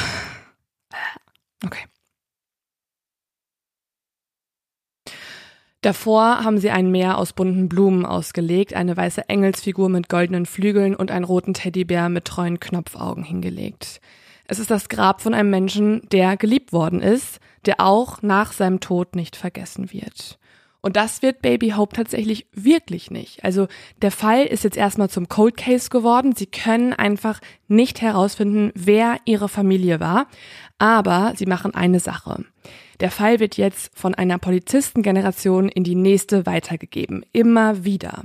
Okay. Davor haben sie ein Meer aus bunten Blumen ausgelegt, eine weiße Engelsfigur mit goldenen Flügeln und einen roten Teddybär mit treuen Knopfaugen hingelegt. Es ist das Grab von einem Menschen, der geliebt worden ist, der auch nach seinem Tod nicht vergessen wird. Und das wird Baby Hope tatsächlich wirklich nicht. Also der Fall ist jetzt erstmal zum Cold Case geworden. Sie können einfach nicht herausfinden, wer ihre Familie war. Aber sie machen eine Sache. Der Fall wird jetzt von einer Polizistengeneration in die nächste weitergegeben. Immer wieder.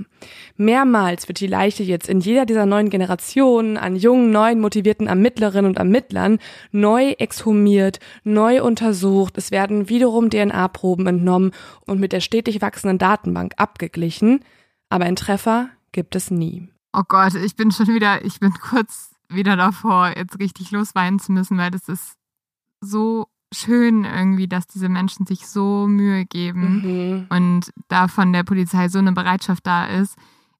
Mehrmals wird die Leiche jetzt in jeder dieser neuen Generationen an jungen, neuen, motivierten Ermittlerinnen und Ermittlern neu exhumiert, neu untersucht. Es werden wiederum DNA-Proben entnommen und mit der stetig wachsenden Datenbank abgeglichen. Aber ein Treffer gibt es nie. Oh Gott, ich bin schon wieder, ich bin kurz wieder davor, jetzt richtig losweinen zu müssen, weil das ist so schön irgendwie, dass diese Menschen sich so Mühe geben mhm. und da von der Polizei so eine Bereitschaft da ist.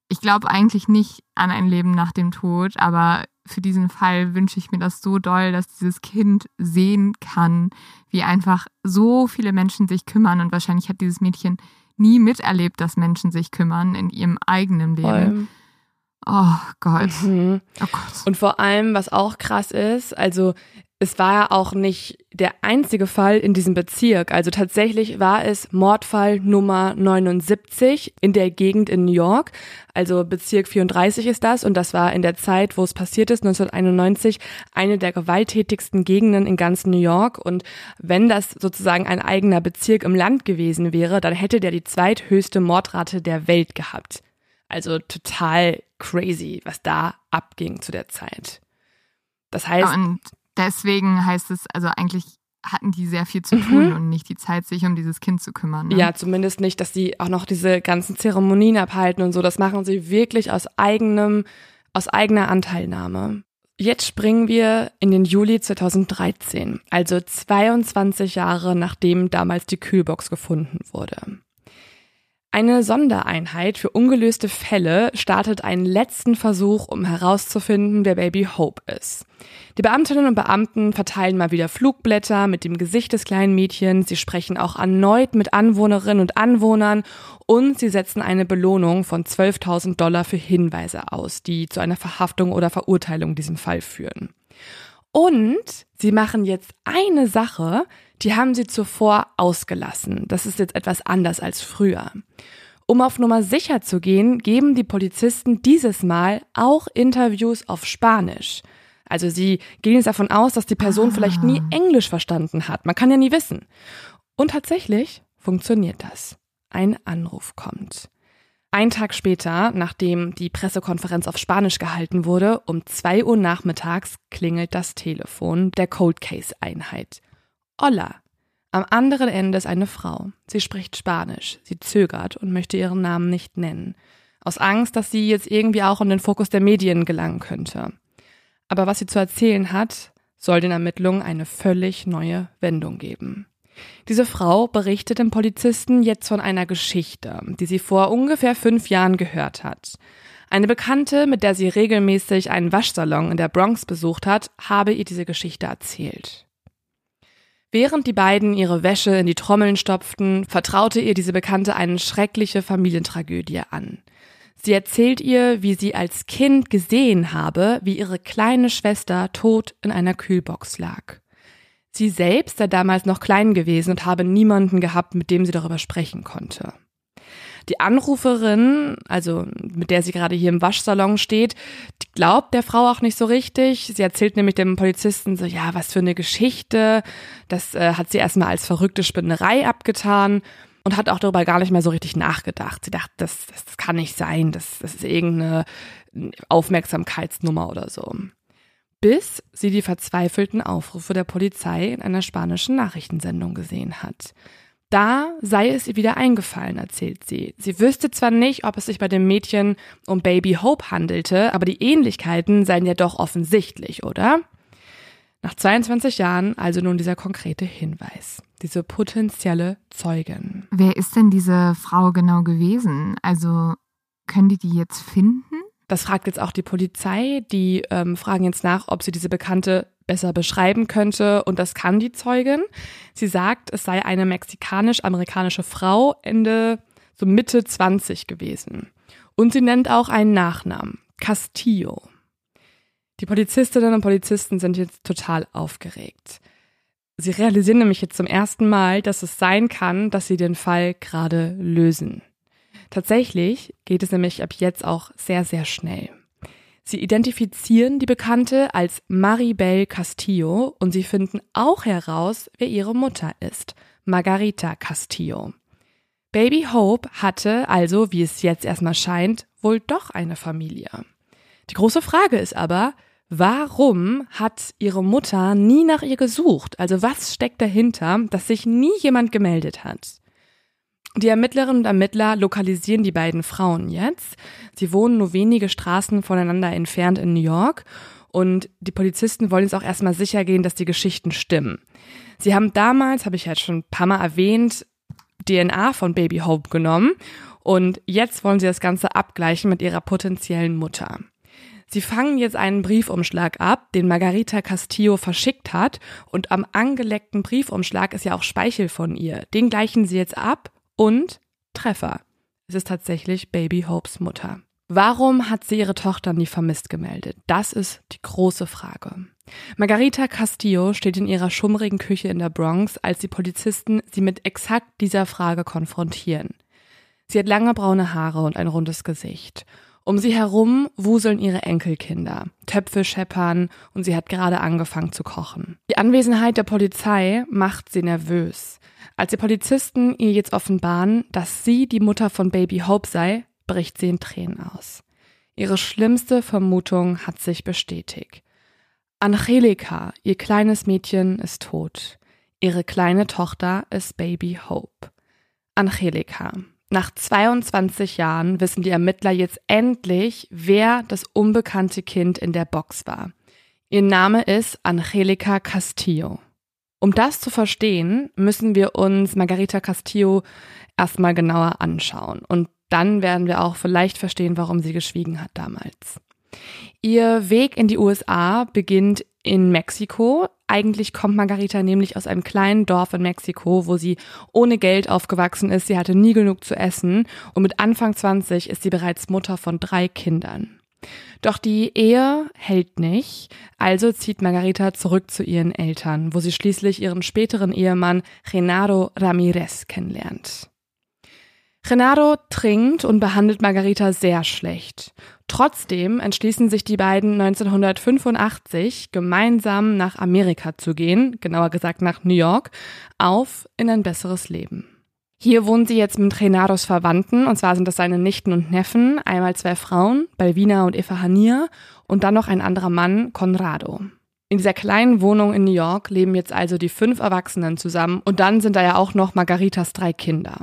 Ich glaube eigentlich nicht an ein Leben nach dem Tod, aber für diesen Fall wünsche ich mir das so doll, dass dieses Kind sehen kann, wie einfach so viele Menschen sich kümmern und wahrscheinlich hat dieses Mädchen nie miterlebt, dass Menschen sich kümmern in ihrem eigenen Leben. Voll. Oh Gott. Mhm. Oh Gott. Und vor allem, was auch krass ist, also es war ja auch nicht der einzige Fall in diesem Bezirk. Also tatsächlich war es Mordfall Nummer 79 in der Gegend in New York. Also Bezirk 34 ist das und das war in der Zeit, wo es passiert ist, 1991, eine der gewalttätigsten Gegenden in ganz New York. Und wenn das sozusagen ein eigener Bezirk im Land gewesen wäre, dann hätte der die zweithöchste Mordrate der Welt gehabt. Also total crazy, was da abging zu der Zeit. Das heißt. Und deswegen heißt es, also eigentlich hatten die sehr viel zu tun mhm. und nicht die Zeit, sich um dieses Kind zu kümmern. Ne? Ja, zumindest nicht, dass sie auch noch diese ganzen Zeremonien abhalten und so. Das machen sie wirklich aus eigenem, aus eigener Anteilnahme. Jetzt springen wir in den Juli 2013, also 22 Jahre nachdem damals die Kühlbox gefunden wurde. Eine Sondereinheit für ungelöste Fälle startet einen letzten Versuch, um herauszufinden, wer Baby Hope ist. Die Beamtinnen und Beamten verteilen mal wieder Flugblätter mit dem Gesicht des kleinen Mädchens, sie sprechen auch erneut mit Anwohnerinnen und Anwohnern und sie setzen eine Belohnung von 12.000 Dollar für Hinweise aus, die zu einer Verhaftung oder Verurteilung in diesem Fall führen. Und sie machen jetzt eine Sache, die haben sie zuvor ausgelassen. Das ist jetzt etwas anders als früher. Um auf Nummer sicher zu gehen, geben die Polizisten dieses Mal auch Interviews auf Spanisch. Also sie gehen jetzt davon aus, dass die Person ah. vielleicht nie Englisch verstanden hat. Man kann ja nie wissen. Und tatsächlich funktioniert das. Ein Anruf kommt. Ein Tag später, nachdem die Pressekonferenz auf Spanisch gehalten wurde, um zwei Uhr nachmittags klingelt das Telefon der Cold Case Einheit. Olla. Am anderen Ende ist eine Frau. Sie spricht Spanisch. Sie zögert und möchte ihren Namen nicht nennen. Aus Angst, dass sie jetzt irgendwie auch in den Fokus der Medien gelangen könnte. Aber was sie zu erzählen hat, soll den Ermittlungen eine völlig neue Wendung geben. Diese Frau berichtet dem Polizisten jetzt von einer Geschichte, die sie vor ungefähr fünf Jahren gehört hat. Eine Bekannte, mit der sie regelmäßig einen Waschsalon in der Bronx besucht hat, habe ihr diese Geschichte erzählt. Während die beiden ihre Wäsche in die Trommeln stopften, vertraute ihr diese Bekannte eine schreckliche Familientragödie an. Sie erzählt ihr, wie sie als Kind gesehen habe, wie ihre kleine Schwester tot in einer Kühlbox lag. Sie selbst sei damals noch klein gewesen und habe niemanden gehabt, mit dem sie darüber sprechen konnte. Die Anruferin, also mit der sie gerade hier im Waschsalon steht, die glaubt der Frau auch nicht so richtig. Sie erzählt nämlich dem Polizisten so, ja, was für eine Geschichte. Das äh, hat sie erstmal als verrückte Spinnerei abgetan und hat auch darüber gar nicht mehr so richtig nachgedacht. Sie dachte, das, das, das kann nicht sein, das, das ist irgendeine Aufmerksamkeitsnummer oder so. Bis sie die verzweifelten Aufrufe der Polizei in einer spanischen Nachrichtensendung gesehen hat. Da sei es ihr wieder eingefallen, erzählt sie. Sie wüsste zwar nicht, ob es sich bei dem Mädchen um Baby Hope handelte, aber die Ähnlichkeiten seien ja doch offensichtlich, oder? Nach 22 Jahren also nun dieser konkrete Hinweis, diese potenzielle Zeugin. Wer ist denn diese Frau genau gewesen? Also können die die jetzt finden? Das fragt jetzt auch die Polizei. Die ähm, fragen jetzt nach, ob sie diese Bekannte besser beschreiben könnte. Und das kann die Zeugin. Sie sagt, es sei eine mexikanisch-amerikanische Frau, Ende, so Mitte 20 gewesen. Und sie nennt auch einen Nachnamen. Castillo. Die Polizistinnen und Polizisten sind jetzt total aufgeregt. Sie realisieren nämlich jetzt zum ersten Mal, dass es sein kann, dass sie den Fall gerade lösen. Tatsächlich geht es nämlich ab jetzt auch sehr, sehr schnell. Sie identifizieren die Bekannte als Maribel Castillo und sie finden auch heraus, wer ihre Mutter ist, Margarita Castillo. Baby Hope hatte also, wie es jetzt erstmal scheint, wohl doch eine Familie. Die große Frage ist aber, warum hat ihre Mutter nie nach ihr gesucht? Also was steckt dahinter, dass sich nie jemand gemeldet hat? Die Ermittlerinnen und Ermittler lokalisieren die beiden Frauen jetzt. Sie wohnen nur wenige Straßen voneinander entfernt in New York und die Polizisten wollen jetzt auch erstmal sicher gehen, dass die Geschichten stimmen. Sie haben damals, habe ich jetzt schon ein paar Mal erwähnt, DNA von Baby Hope genommen und jetzt wollen sie das Ganze abgleichen mit ihrer potenziellen Mutter. Sie fangen jetzt einen Briefumschlag ab, den Margarita Castillo verschickt hat und am angeleckten Briefumschlag ist ja auch Speichel von ihr. Den gleichen sie jetzt ab und Treffer. Es ist tatsächlich Baby Hopes Mutter. Warum hat sie ihre Tochter nie vermisst gemeldet? Das ist die große Frage. Margarita Castillo steht in ihrer schummrigen Küche in der Bronx, als die Polizisten sie mit exakt dieser Frage konfrontieren. Sie hat lange braune Haare und ein rundes Gesicht. Um sie herum wuseln ihre Enkelkinder, Töpfe scheppern und sie hat gerade angefangen zu kochen. Die Anwesenheit der Polizei macht sie nervös. Als die Polizisten ihr jetzt offenbaren, dass sie die Mutter von Baby Hope sei, bricht sie in Tränen aus. Ihre schlimmste Vermutung hat sich bestätigt. Angelika, ihr kleines Mädchen, ist tot. Ihre kleine Tochter ist Baby Hope. Angelika. Nach 22 Jahren wissen die Ermittler jetzt endlich, wer das unbekannte Kind in der Box war. Ihr Name ist Angelika Castillo. Um das zu verstehen, müssen wir uns Margarita Castillo erstmal genauer anschauen. Und dann werden wir auch vielleicht verstehen, warum sie geschwiegen hat damals. Ihr Weg in die USA beginnt in Mexiko. Eigentlich kommt Margarita nämlich aus einem kleinen Dorf in Mexiko, wo sie ohne Geld aufgewachsen ist. Sie hatte nie genug zu essen und mit Anfang 20 ist sie bereits Mutter von drei Kindern. Doch die Ehe hält nicht, also zieht Margarita zurück zu ihren Eltern, wo sie schließlich ihren späteren Ehemann Renato Ramirez kennenlernt. Renato trinkt und behandelt Margarita sehr schlecht. Trotzdem entschließen sich die beiden 1985 gemeinsam nach Amerika zu gehen, genauer gesagt nach New York, auf in ein besseres Leben. Hier wohnen sie jetzt mit Renatos Verwandten, und zwar sind das seine Nichten und Neffen, einmal zwei Frauen, Balvina und Eva Hania, und dann noch ein anderer Mann, Conrado. In dieser kleinen Wohnung in New York leben jetzt also die fünf Erwachsenen zusammen, und dann sind da ja auch noch Margaritas drei Kinder.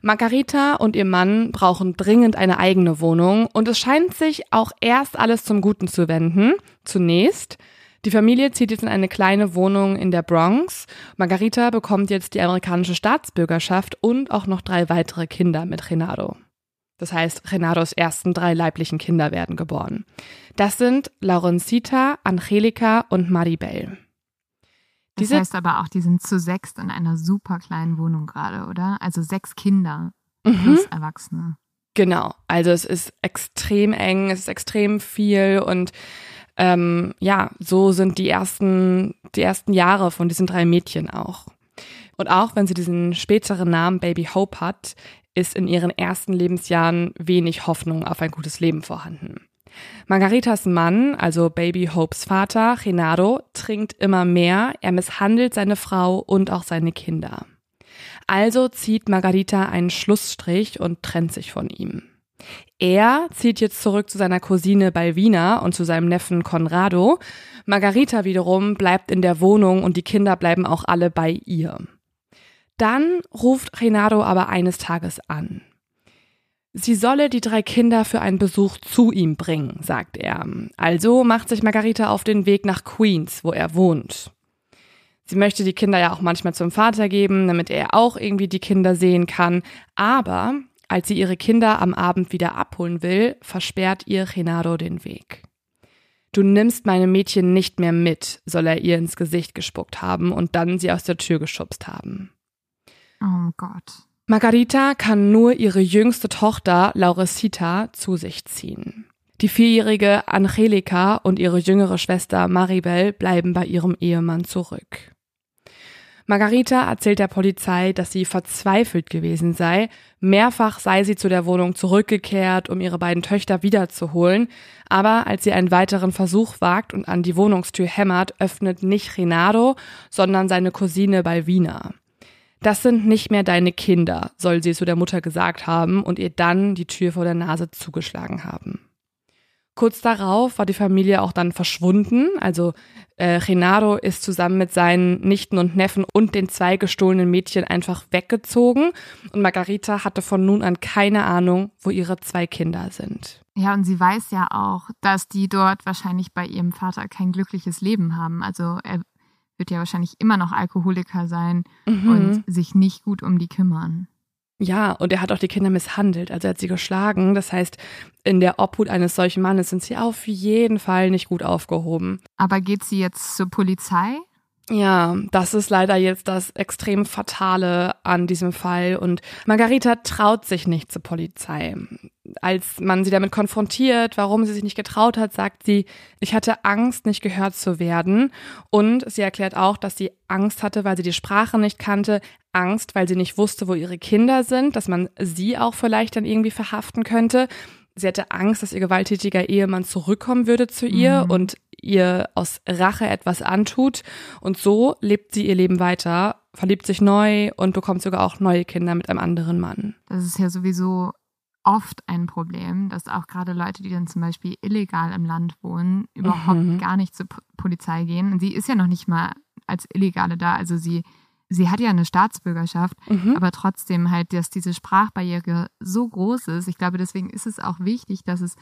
Margarita und ihr Mann brauchen dringend eine eigene Wohnung und es scheint sich auch erst alles zum Guten zu wenden. Zunächst. Die Familie zieht jetzt in eine kleine Wohnung in der Bronx. Margarita bekommt jetzt die amerikanische Staatsbürgerschaft und auch noch drei weitere Kinder mit Renato. Das heißt, Renatos ersten drei leiblichen Kinder werden geboren. Das sind Laurencita, Angelika und Maribel. Das Diese, heißt aber auch, die sind zu sechst in einer super kleinen Wohnung gerade, oder? Also sechs Kinder mhm. plus Erwachsene. Genau, also es ist extrem eng, es ist extrem viel und ähm, ja, so sind die ersten, die ersten Jahre von diesen drei Mädchen auch. Und auch wenn sie diesen späteren Namen Baby Hope hat, ist in ihren ersten Lebensjahren wenig Hoffnung auf ein gutes Leben vorhanden. Margaritas Mann, also Baby Hopes Vater, Renato, trinkt immer mehr, er misshandelt seine Frau und auch seine Kinder. Also zieht Margarita einen Schlussstrich und trennt sich von ihm. Er zieht jetzt zurück zu seiner Cousine Balvina und zu seinem Neffen Conrado. Margarita wiederum bleibt in der Wohnung und die Kinder bleiben auch alle bei ihr. Dann ruft Renato aber eines Tages an. Sie solle die drei Kinder für einen Besuch zu ihm bringen, sagt er. Also macht sich Margarita auf den Weg nach Queens, wo er wohnt. Sie möchte die Kinder ja auch manchmal zum Vater geben, damit er auch irgendwie die Kinder sehen kann. Aber als sie ihre Kinder am Abend wieder abholen will, versperrt ihr Renato den Weg. Du nimmst meine Mädchen nicht mehr mit, soll er ihr ins Gesicht gespuckt haben und dann sie aus der Tür geschubst haben. Oh Gott. Margarita kann nur ihre jüngste Tochter Laurecita zu sich ziehen. Die vierjährige Angelika und ihre jüngere Schwester Maribel bleiben bei ihrem Ehemann zurück. Margarita erzählt der Polizei, dass sie verzweifelt gewesen sei. Mehrfach sei sie zu der Wohnung zurückgekehrt, um ihre beiden Töchter wiederzuholen. Aber als sie einen weiteren Versuch wagt und an die Wohnungstür hämmert, öffnet nicht Renato, sondern seine Cousine Balvina. Das sind nicht mehr deine Kinder, soll sie zu der Mutter gesagt haben und ihr dann die Tür vor der Nase zugeschlagen haben. Kurz darauf war die Familie auch dann verschwunden. Also äh, Renato ist zusammen mit seinen Nichten und Neffen und den zwei gestohlenen Mädchen einfach weggezogen. Und Margarita hatte von nun an keine Ahnung, wo ihre zwei Kinder sind. Ja, und sie weiß ja auch, dass die dort wahrscheinlich bei ihrem Vater kein glückliches Leben haben. Also er wird ja wahrscheinlich immer noch Alkoholiker sein mhm. und sich nicht gut um die kümmern. Ja, und er hat auch die Kinder misshandelt, also er hat sie geschlagen. Das heißt, in der Obhut eines solchen Mannes sind sie auf jeden Fall nicht gut aufgehoben. Aber geht sie jetzt zur Polizei? Ja, das ist leider jetzt das extrem Fatale an diesem Fall. Und Margarita traut sich nicht zur Polizei. Als man sie damit konfrontiert, warum sie sich nicht getraut hat, sagt sie, ich hatte Angst, nicht gehört zu werden. Und sie erklärt auch, dass sie Angst hatte, weil sie die Sprache nicht kannte. Angst, weil sie nicht wusste, wo ihre Kinder sind, dass man sie auch vielleicht dann irgendwie verhaften könnte. Sie hatte Angst, dass ihr gewalttätiger Ehemann zurückkommen würde zu ihr mhm. und ihr aus Rache etwas antut. Und so lebt sie ihr Leben weiter, verliebt sich neu und bekommt sogar auch neue Kinder mit einem anderen Mann. Das ist ja sowieso oft ein Problem, dass auch gerade Leute, die dann zum Beispiel illegal im Land wohnen, überhaupt mhm. gar nicht zur Polizei gehen. Und sie ist ja noch nicht mal als Illegale da. Also sie, sie hat ja eine Staatsbürgerschaft, mhm. aber trotzdem halt, dass diese Sprachbarriere so groß ist. Ich glaube, deswegen ist es auch wichtig, dass es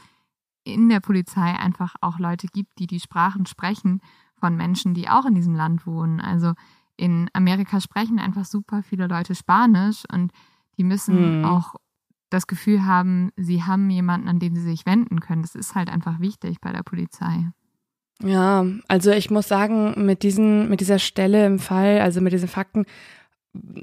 in der Polizei einfach auch Leute gibt, die die Sprachen sprechen von Menschen, die auch in diesem Land wohnen. Also in Amerika sprechen einfach super viele Leute Spanisch und die müssen mhm. auch das Gefühl haben, sie haben jemanden, an den sie sich wenden können. Das ist halt einfach wichtig bei der Polizei. Ja, also ich muss sagen, mit diesen, mit dieser Stelle im Fall, also mit diesen Fakten,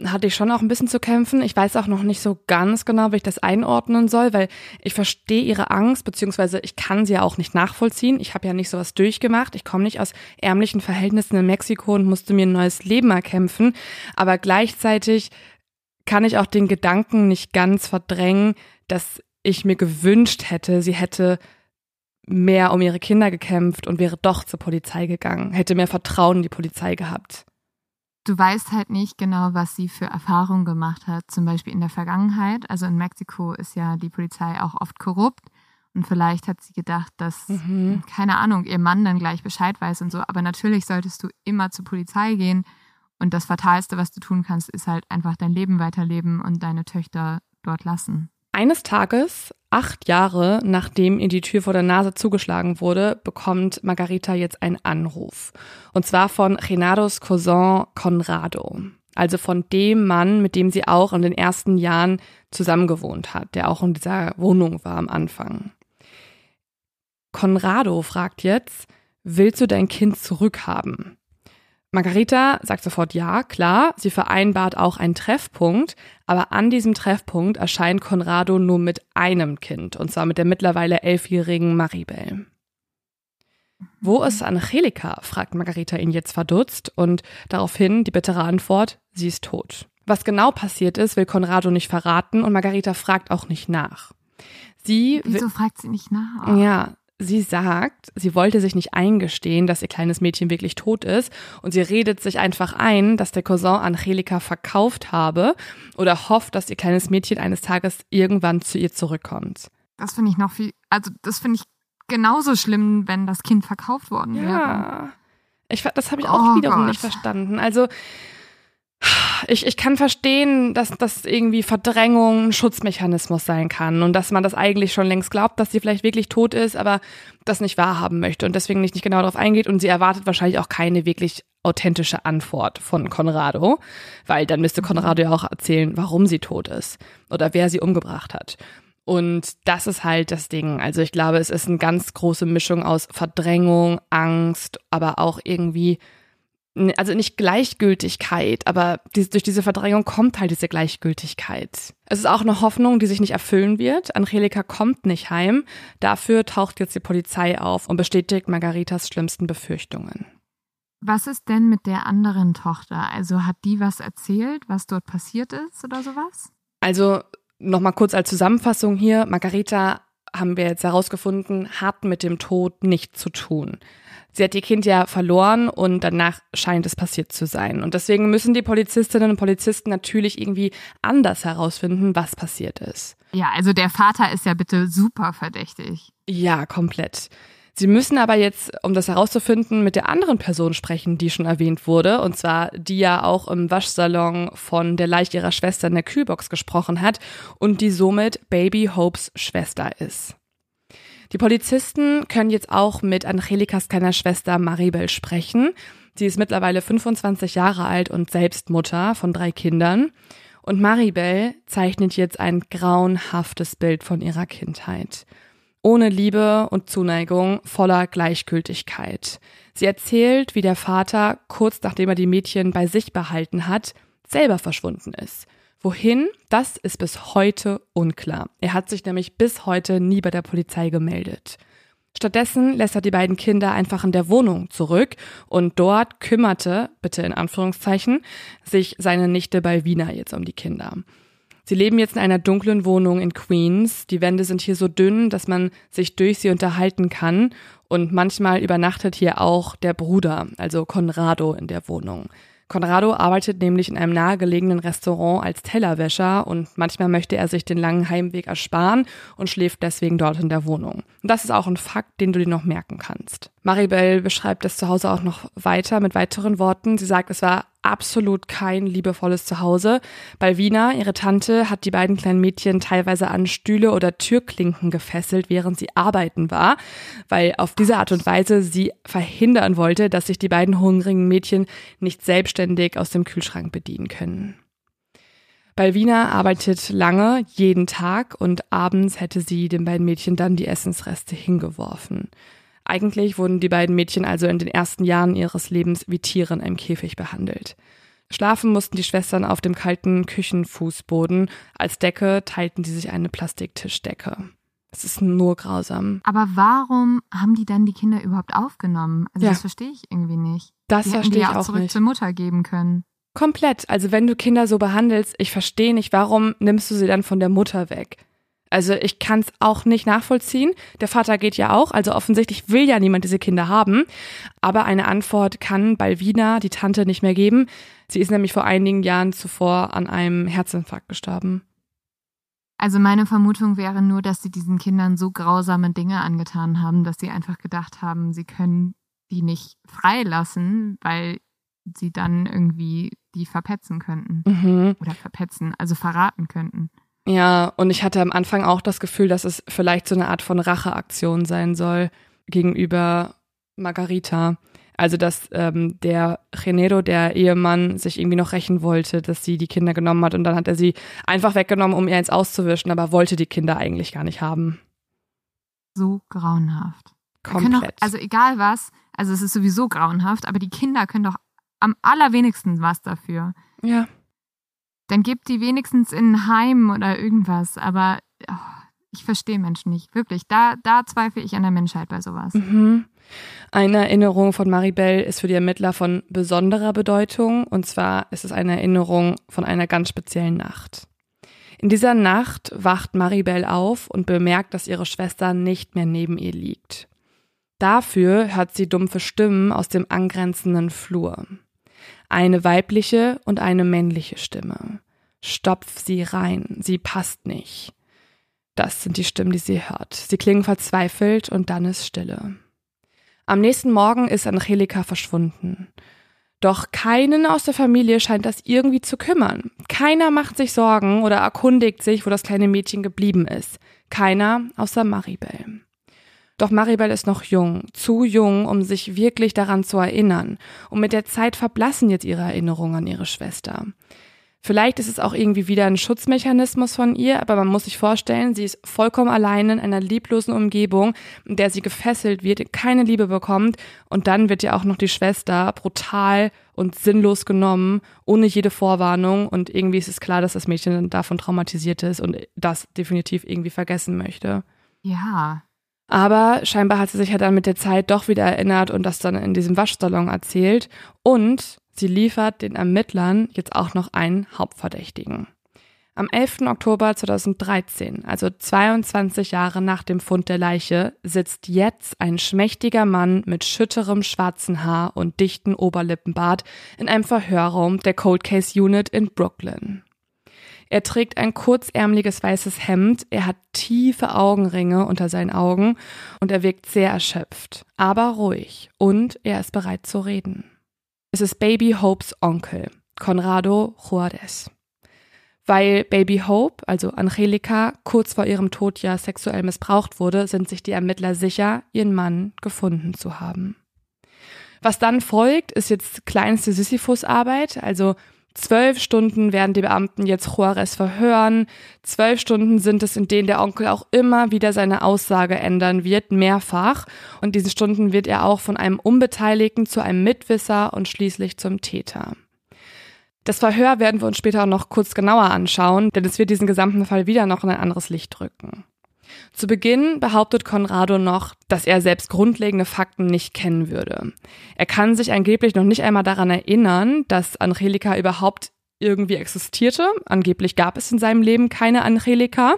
hatte ich schon auch ein bisschen zu kämpfen. Ich weiß auch noch nicht so ganz genau, wie ich das einordnen soll, weil ich verstehe ihre Angst, beziehungsweise ich kann sie ja auch nicht nachvollziehen. Ich habe ja nicht sowas durchgemacht. Ich komme nicht aus ärmlichen Verhältnissen in Mexiko und musste mir ein neues Leben erkämpfen. Aber gleichzeitig kann ich auch den Gedanken nicht ganz verdrängen, dass ich mir gewünscht hätte, sie hätte mehr um ihre Kinder gekämpft und wäre doch zur Polizei gegangen, hätte mehr Vertrauen in die Polizei gehabt. Du weißt halt nicht genau, was sie für Erfahrungen gemacht hat, zum Beispiel in der Vergangenheit. Also in Mexiko ist ja die Polizei auch oft korrupt. Und vielleicht hat sie gedacht, dass, mhm. keine Ahnung, ihr Mann dann gleich Bescheid weiß und so. Aber natürlich solltest du immer zur Polizei gehen und das Fatalste, was du tun kannst, ist halt einfach dein Leben weiterleben und deine Töchter dort lassen. Eines Tages, acht Jahre nachdem ihr die Tür vor der Nase zugeschlagen wurde, bekommt Margarita jetzt einen Anruf. Und zwar von Renados Cousin Conrado. Also von dem Mann, mit dem sie auch in den ersten Jahren zusammengewohnt hat, der auch in dieser Wohnung war am Anfang. Conrado fragt jetzt, willst du dein Kind zurückhaben? Margarita sagt sofort ja, klar. Sie vereinbart auch einen Treffpunkt, aber an diesem Treffpunkt erscheint Conrado nur mit einem Kind, und zwar mit der mittlerweile elfjährigen Maribel. Wo ist Angelika? fragt Margarita ihn jetzt verdutzt und daraufhin die bittere Antwort, sie ist tot. Was genau passiert ist, will Conrado nicht verraten und Margarita fragt auch nicht nach. Sie Wieso fragt sie nicht nach? Ja, Sie sagt, sie wollte sich nicht eingestehen, dass ihr kleines Mädchen wirklich tot ist und sie redet sich einfach ein, dass der Cousin Angelika verkauft habe oder hofft, dass ihr kleines Mädchen eines Tages irgendwann zu ihr zurückkommt. Das finde ich noch viel, also das finde ich genauso schlimm, wenn das Kind verkauft worden wäre. Ja. Ich, das habe ich auch oh wiederum Gott. nicht verstanden. Also ich, ich kann verstehen, dass das irgendwie Verdrängung ein Schutzmechanismus sein kann und dass man das eigentlich schon längst glaubt, dass sie vielleicht wirklich tot ist, aber das nicht wahrhaben möchte und deswegen nicht, nicht genau darauf eingeht und sie erwartet wahrscheinlich auch keine wirklich authentische Antwort von Conrado, weil dann müsste Conrado ja auch erzählen, warum sie tot ist oder wer sie umgebracht hat. Und das ist halt das Ding. Also ich glaube, es ist eine ganz große Mischung aus Verdrängung, Angst, aber auch irgendwie also nicht Gleichgültigkeit, aber die, durch diese Verdrängung kommt halt diese Gleichgültigkeit. Es ist auch eine Hoffnung, die sich nicht erfüllen wird. Angelika kommt nicht heim. Dafür taucht jetzt die Polizei auf und bestätigt Margaritas schlimmsten Befürchtungen. Was ist denn mit der anderen Tochter? Also hat die was erzählt, was dort passiert ist oder sowas? Also nochmal kurz als Zusammenfassung hier. Margarita haben wir jetzt herausgefunden, hat mit dem Tod nichts zu tun. Sie hat ihr Kind ja verloren und danach scheint es passiert zu sein. Und deswegen müssen die Polizistinnen und Polizisten natürlich irgendwie anders herausfinden, was passiert ist. Ja, also der Vater ist ja bitte super verdächtig. Ja, komplett. Sie müssen aber jetzt, um das herauszufinden, mit der anderen Person sprechen, die schon erwähnt wurde, und zwar die ja auch im Waschsalon von der Leiche ihrer Schwester in der Kühlbox gesprochen hat und die somit Baby Hopes Schwester ist. Die Polizisten können jetzt auch mit Angelikas kleiner Schwester Maribel sprechen. Sie ist mittlerweile 25 Jahre alt und selbst Mutter von drei Kindern. Und Maribel zeichnet jetzt ein grauenhaftes Bild von ihrer Kindheit. Ohne Liebe und Zuneigung, voller Gleichgültigkeit. Sie erzählt, wie der Vater, kurz nachdem er die Mädchen bei sich behalten hat, selber verschwunden ist. Wohin? Das ist bis heute unklar. Er hat sich nämlich bis heute nie bei der Polizei gemeldet. Stattdessen lässt er die beiden Kinder einfach in der Wohnung zurück und dort kümmerte, bitte in Anführungszeichen, sich seine Nichte Balvina jetzt um die Kinder. Sie leben jetzt in einer dunklen Wohnung in Queens. Die Wände sind hier so dünn, dass man sich durch sie unterhalten kann. Und manchmal übernachtet hier auch der Bruder, also Conrado, in der Wohnung. Conrado arbeitet nämlich in einem nahegelegenen Restaurant als Tellerwäscher und manchmal möchte er sich den langen Heimweg ersparen und schläft deswegen dort in der Wohnung. Und das ist auch ein Fakt, den du dir noch merken kannst. Maribel beschreibt das Zuhause auch noch weiter mit weiteren Worten. Sie sagt, es war absolut kein liebevolles Zuhause. Balvina, ihre Tante, hat die beiden kleinen Mädchen teilweise an Stühle oder Türklinken gefesselt, während sie arbeiten war, weil auf diese Art und Weise sie verhindern wollte, dass sich die beiden hungrigen Mädchen nicht selbstständig aus dem Kühlschrank bedienen können. Balvina arbeitet lange, jeden Tag, und abends hätte sie den beiden Mädchen dann die Essensreste hingeworfen. Eigentlich wurden die beiden Mädchen also in den ersten Jahren ihres Lebens wie Tiere in einem Käfig behandelt. Schlafen mussten die Schwestern auf dem kalten Küchenfußboden. Als Decke teilten sie sich eine Plastiktischdecke. Es ist nur grausam. Aber warum haben die dann die Kinder überhaupt aufgenommen? Also ja. das verstehe ich irgendwie nicht. Das die verstehe die ich auch, auch zurück nicht. zur Mutter geben können. Komplett. Also wenn du Kinder so behandelst, ich verstehe nicht, warum nimmst du sie dann von der Mutter weg? Also ich kann es auch nicht nachvollziehen. Der Vater geht ja auch, also offensichtlich will ja niemand diese Kinder haben. Aber eine Antwort kann Balvina, die Tante, nicht mehr geben. Sie ist nämlich vor einigen Jahren zuvor an einem Herzinfarkt gestorben. Also meine Vermutung wäre nur, dass sie diesen Kindern so grausame Dinge angetan haben, dass sie einfach gedacht haben, sie können die nicht freilassen, weil sie dann irgendwie die verpetzen könnten. Mhm. Oder verpetzen, also verraten könnten. Ja, und ich hatte am Anfang auch das Gefühl, dass es vielleicht so eine Art von Racheaktion sein soll gegenüber Margarita. Also, dass ähm, der Genero, der Ehemann, sich irgendwie noch rächen wollte, dass sie die Kinder genommen hat und dann hat er sie einfach weggenommen, um ihr eins auszuwischen, aber wollte die Kinder eigentlich gar nicht haben. So grauenhaft. Komplett. Doch, also egal was, also es ist sowieso grauenhaft, aber die Kinder können doch am allerwenigsten was dafür. Ja. Dann gebt die wenigstens in ein Heim oder irgendwas. Aber oh, ich verstehe Menschen nicht. Wirklich. Da, da zweifle ich an der Menschheit bei sowas. Mhm. Eine Erinnerung von Maribel ist für die Ermittler von besonderer Bedeutung. Und zwar ist es eine Erinnerung von einer ganz speziellen Nacht. In dieser Nacht wacht Maribel auf und bemerkt, dass ihre Schwester nicht mehr neben ihr liegt. Dafür hört sie dumpfe Stimmen aus dem angrenzenden Flur. Eine weibliche und eine männliche Stimme. Stopf sie rein, sie passt nicht. Das sind die Stimmen, die sie hört. Sie klingen verzweifelt und dann ist Stille. Am nächsten Morgen ist Angelika verschwunden. Doch keinen aus der Familie scheint das irgendwie zu kümmern. Keiner macht sich Sorgen oder erkundigt sich, wo das kleine Mädchen geblieben ist. Keiner außer Maribel. Doch Maribel ist noch jung, zu jung, um sich wirklich daran zu erinnern. Und mit der Zeit verblassen jetzt ihre Erinnerungen an ihre Schwester. Vielleicht ist es auch irgendwie wieder ein Schutzmechanismus von ihr, aber man muss sich vorstellen, sie ist vollkommen alleine in einer lieblosen Umgebung, in der sie gefesselt wird, keine Liebe bekommt und dann wird ja auch noch die Schwester brutal und sinnlos genommen, ohne jede Vorwarnung und irgendwie ist es klar, dass das Mädchen davon traumatisiert ist und das definitiv irgendwie vergessen möchte. Ja, aber scheinbar hat sie sich ja dann mit der Zeit doch wieder erinnert und das dann in diesem Waschsalon erzählt. Und sie liefert den Ermittlern jetzt auch noch einen Hauptverdächtigen. Am 11. Oktober 2013, also 22 Jahre nach dem Fund der Leiche, sitzt jetzt ein schmächtiger Mann mit schütterem schwarzen Haar und dichten Oberlippenbart in einem Verhörraum der Cold Case Unit in Brooklyn. Er trägt ein kurzärmliches weißes Hemd, er hat tiefe Augenringe unter seinen Augen und er wirkt sehr erschöpft, aber ruhig und er ist bereit zu reden. Es ist Baby Hopes Onkel, Conrado Juarez. Weil Baby Hope, also Angelika, kurz vor ihrem Tod ja sexuell missbraucht wurde, sind sich die Ermittler sicher, ihren Mann gefunden zu haben. Was dann folgt, ist jetzt kleinste Sisyphus-Arbeit, also Zwölf Stunden werden die Beamten jetzt Juarez verhören. Zwölf Stunden sind es, in denen der Onkel auch immer wieder seine Aussage ändern wird, mehrfach. Und diese Stunden wird er auch von einem Unbeteiligten zu einem Mitwisser und schließlich zum Täter. Das Verhör werden wir uns später auch noch kurz genauer anschauen, denn es wird diesen gesamten Fall wieder noch in ein anderes Licht rücken. Zu Beginn behauptet Conrado noch, dass er selbst grundlegende Fakten nicht kennen würde. Er kann sich angeblich noch nicht einmal daran erinnern, dass Angelika überhaupt irgendwie existierte. Angeblich gab es in seinem Leben keine Angelika.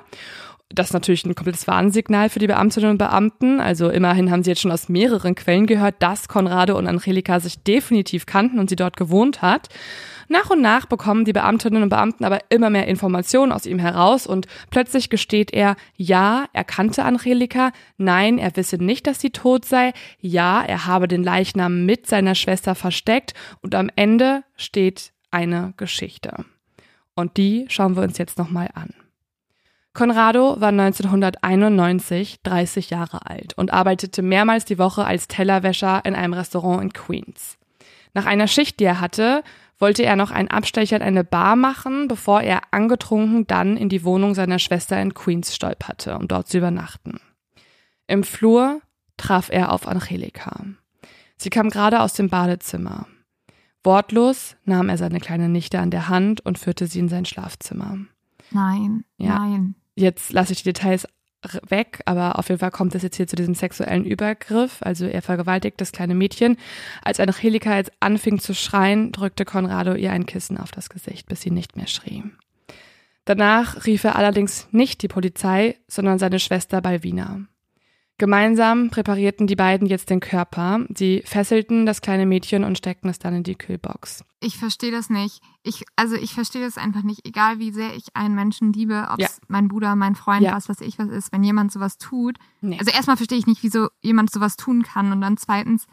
Das ist natürlich ein komplettes Warnsignal für die Beamtinnen und Beamten. Also immerhin haben sie jetzt schon aus mehreren Quellen gehört, dass Conrado und Angelika sich definitiv kannten und sie dort gewohnt hat. Nach und nach bekommen die Beamtinnen und Beamten aber immer mehr Informationen aus ihm heraus und plötzlich gesteht er, ja, er kannte Angelika, nein, er wisse nicht, dass sie tot sei, ja, er habe den Leichnam mit seiner Schwester versteckt und am Ende steht eine Geschichte. Und die schauen wir uns jetzt nochmal an. Conrado war 1991 30 Jahre alt und arbeitete mehrmals die Woche als Tellerwäscher in einem Restaurant in Queens. Nach einer Schicht, die er hatte, wollte er noch einen Abstecher in eine Bar machen, bevor er angetrunken dann in die Wohnung seiner Schwester in Queens stolperte, um dort zu übernachten. Im Flur traf er auf Angelika. Sie kam gerade aus dem Badezimmer. Wortlos nahm er seine kleine Nichte an der Hand und führte sie in sein Schlafzimmer. Nein, ja. nein. Jetzt lasse ich die Details weg, aber auf jeden Fall kommt es jetzt hier zu diesem sexuellen Übergriff. Also er vergewaltigt das kleine Mädchen. Als Angelika jetzt anfing zu schreien, drückte Conrado ihr ein Kissen auf das Gesicht, bis sie nicht mehr schrie. Danach rief er allerdings nicht die Polizei, sondern seine Schwester Balvina. Gemeinsam präparierten die beiden jetzt den Körper. Sie fesselten das kleine Mädchen und steckten es dann in die Kühlbox. Ich verstehe das nicht. Ich, also ich verstehe das einfach nicht. Egal wie sehr ich einen Menschen liebe, ob es ja. mein Bruder, mein Freund, ja. was weiß ich was ist, wenn jemand sowas tut. Nee. Also erstmal verstehe ich nicht, wieso jemand sowas tun kann. Und dann zweitens,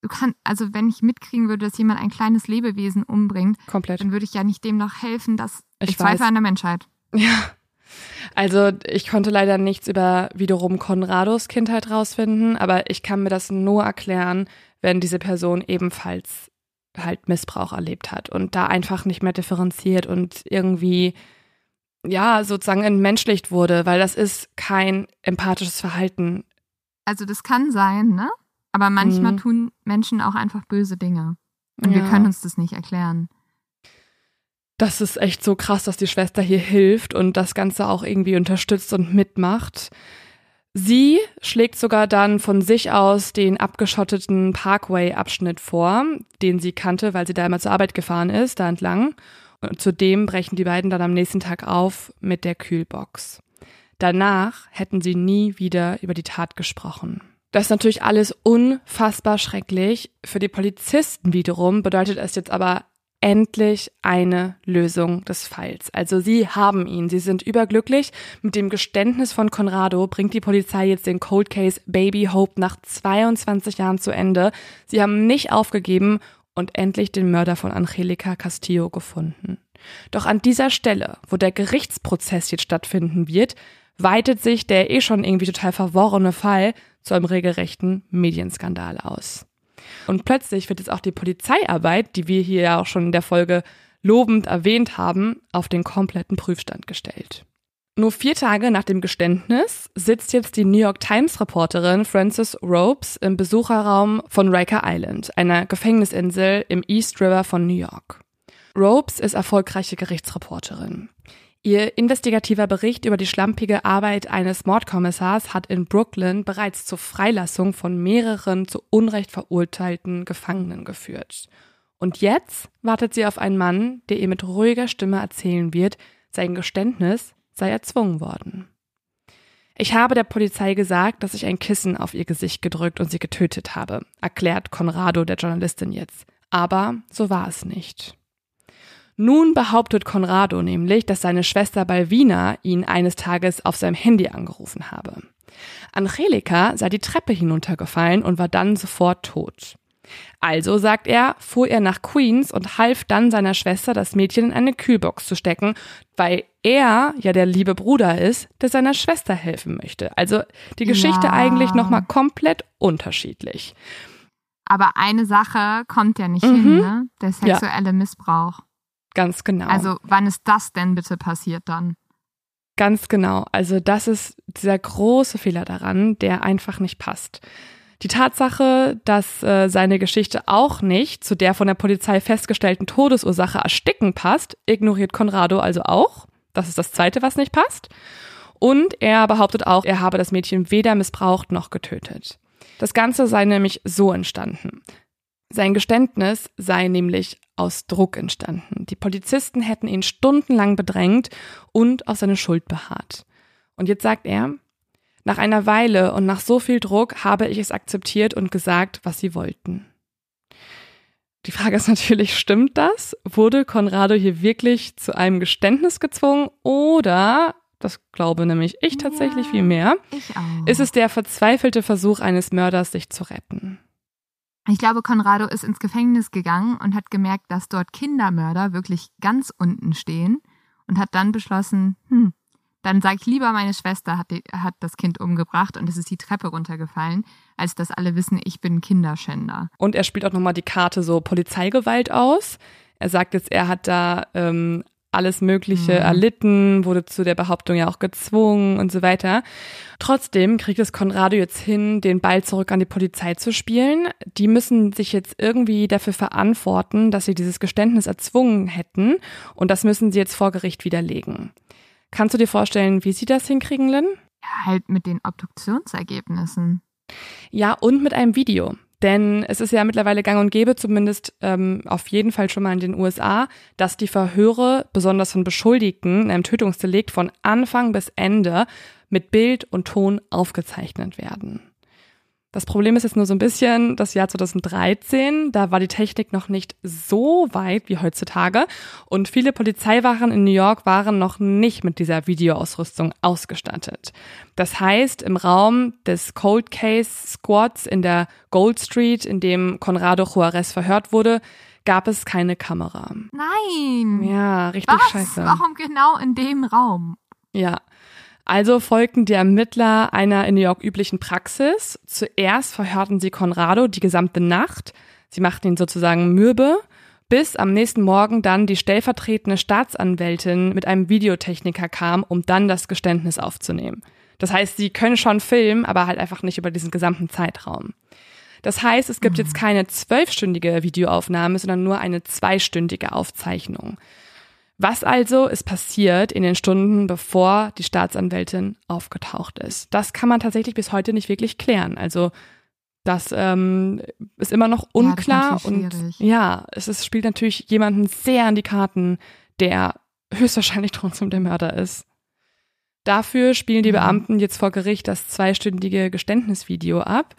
du kannst, also wenn ich mitkriegen würde, dass jemand ein kleines Lebewesen umbringt, Komplett. dann würde ich ja nicht dem noch helfen, dass ich, ich zweifle an der Menschheit. Ja, also ich konnte leider nichts über wiederum Conrados Kindheit rausfinden, aber ich kann mir das nur erklären, wenn diese Person ebenfalls halt Missbrauch erlebt hat und da einfach nicht mehr differenziert und irgendwie ja sozusagen entmenschlicht wurde, weil das ist kein empathisches Verhalten. Also das kann sein, ne? Aber manchmal mhm. tun Menschen auch einfach böse Dinge und ja. wir können uns das nicht erklären das ist echt so krass, dass die Schwester hier hilft und das Ganze auch irgendwie unterstützt und mitmacht. Sie schlägt sogar dann von sich aus den abgeschotteten Parkway-Abschnitt vor, den sie kannte, weil sie da immer zur Arbeit gefahren ist, da entlang. Und zudem brechen die beiden dann am nächsten Tag auf mit der Kühlbox. Danach hätten sie nie wieder über die Tat gesprochen. Das ist natürlich alles unfassbar schrecklich. Für die Polizisten wiederum bedeutet es jetzt aber endlich eine Lösung des Falls. Also sie haben ihn, sie sind überglücklich. Mit dem Geständnis von Conrado bringt die Polizei jetzt den Cold Case Baby Hope nach 22 Jahren zu Ende. Sie haben nicht aufgegeben und endlich den Mörder von Angelica Castillo gefunden. Doch an dieser Stelle, wo der Gerichtsprozess jetzt stattfinden wird, weitet sich der eh schon irgendwie total verworrene Fall zu einem regelrechten Medienskandal aus. Und plötzlich wird jetzt auch die Polizeiarbeit, die wir hier ja auch schon in der Folge lobend erwähnt haben, auf den kompletten Prüfstand gestellt. Nur vier Tage nach dem Geständnis sitzt jetzt die New York Times Reporterin Frances Ropes im Besucherraum von Riker Island, einer Gefängnisinsel im East River von New York. Ropes ist erfolgreiche Gerichtsreporterin. Ihr investigativer Bericht über die schlampige Arbeit eines Mordkommissars hat in Brooklyn bereits zur Freilassung von mehreren zu Unrecht verurteilten Gefangenen geführt. Und jetzt wartet sie auf einen Mann, der ihr mit ruhiger Stimme erzählen wird, sein Geständnis sei erzwungen worden. Ich habe der Polizei gesagt, dass ich ein Kissen auf ihr Gesicht gedrückt und sie getötet habe, erklärt Conrado der Journalistin jetzt. Aber so war es nicht. Nun behauptet Conrado nämlich, dass seine Schwester Balvina ihn eines Tages auf seinem Handy angerufen habe. Angelika sei die Treppe hinuntergefallen und war dann sofort tot. Also, sagt er, fuhr er nach Queens und half dann seiner Schwester, das Mädchen in eine Kühlbox zu stecken, weil er ja der liebe Bruder ist, der seiner Schwester helfen möchte. Also die Geschichte ja. eigentlich nochmal komplett unterschiedlich. Aber eine Sache kommt ja nicht mhm. hin, ne? Der sexuelle ja. Missbrauch. Ganz genau. Also wann ist das denn bitte passiert dann? Ganz genau. Also das ist dieser große Fehler daran, der einfach nicht passt. Die Tatsache, dass äh, seine Geschichte auch nicht zu der von der Polizei festgestellten Todesursache Ersticken passt, ignoriert Conrado also auch. Das ist das Zweite, was nicht passt. Und er behauptet auch, er habe das Mädchen weder missbraucht noch getötet. Das Ganze sei nämlich so entstanden. Sein Geständnis sei nämlich aus Druck entstanden. Die Polizisten hätten ihn stundenlang bedrängt und auf seine Schuld beharrt. Und jetzt sagt er, nach einer Weile und nach so viel Druck habe ich es akzeptiert und gesagt, was sie wollten. Die Frage ist natürlich, stimmt das? Wurde Conrado hier wirklich zu einem Geständnis gezwungen oder, das glaube nämlich ich tatsächlich ja, viel mehr, ist es der verzweifelte Versuch eines Mörders, sich zu retten? Ich glaube, Conrado ist ins Gefängnis gegangen und hat gemerkt, dass dort Kindermörder wirklich ganz unten stehen und hat dann beschlossen, hm, dann sage ich lieber, meine Schwester hat, die, hat das Kind umgebracht und es ist die Treppe runtergefallen, als dass alle wissen, ich bin Kinderschänder. Und er spielt auch nochmal die Karte so Polizeigewalt aus. Er sagt jetzt, er hat da ähm, alles Mögliche mhm. erlitten, wurde zu der Behauptung ja auch gezwungen und so weiter. Trotzdem kriegt es Conrado jetzt hin, den Ball zurück an die Polizei zu spielen. Die müssen sich jetzt irgendwie dafür verantworten, dass sie dieses Geständnis erzwungen hätten und das müssen sie jetzt vor Gericht widerlegen. Kannst du dir vorstellen, wie sie das hinkriegen, Lynn? Ja, halt mit den Obduktionsergebnissen. Ja, und mit einem Video. Denn es ist ja mittlerweile gang und gäbe, zumindest ähm, auf jeden Fall schon mal in den USA, dass die Verhöre, besonders von Beschuldigten in einem Tötungsdelikt, von Anfang bis Ende mit Bild und Ton aufgezeichnet werden. Das Problem ist jetzt nur so ein bisschen das Jahr 2013. Da war die Technik noch nicht so weit wie heutzutage. Und viele Polizeiwachen in New York waren noch nicht mit dieser Videoausrüstung ausgestattet. Das heißt, im Raum des Cold Case Squads in der Gold Street, in dem Conrado Juarez verhört wurde, gab es keine Kamera. Nein! Ja, richtig Was? scheiße. Warum genau in dem Raum? Ja. Also folgten die Ermittler einer in New York üblichen Praxis. Zuerst verhörten sie Conrado die gesamte Nacht. Sie machten ihn sozusagen mürbe, bis am nächsten Morgen dann die stellvertretende Staatsanwältin mit einem Videotechniker kam, um dann das Geständnis aufzunehmen. Das heißt, sie können schon filmen, aber halt einfach nicht über diesen gesamten Zeitraum. Das heißt, es gibt jetzt keine zwölfstündige Videoaufnahme, sondern nur eine zweistündige Aufzeichnung. Was also ist passiert in den Stunden, bevor die Staatsanwältin aufgetaucht ist? Das kann man tatsächlich bis heute nicht wirklich klären. Also das ähm, ist immer noch unklar ja, und ja, es ist, spielt natürlich jemanden sehr an die Karten, der höchstwahrscheinlich trotzdem der Mörder ist. Dafür spielen die mhm. Beamten jetzt vor Gericht das zweistündige Geständnisvideo ab.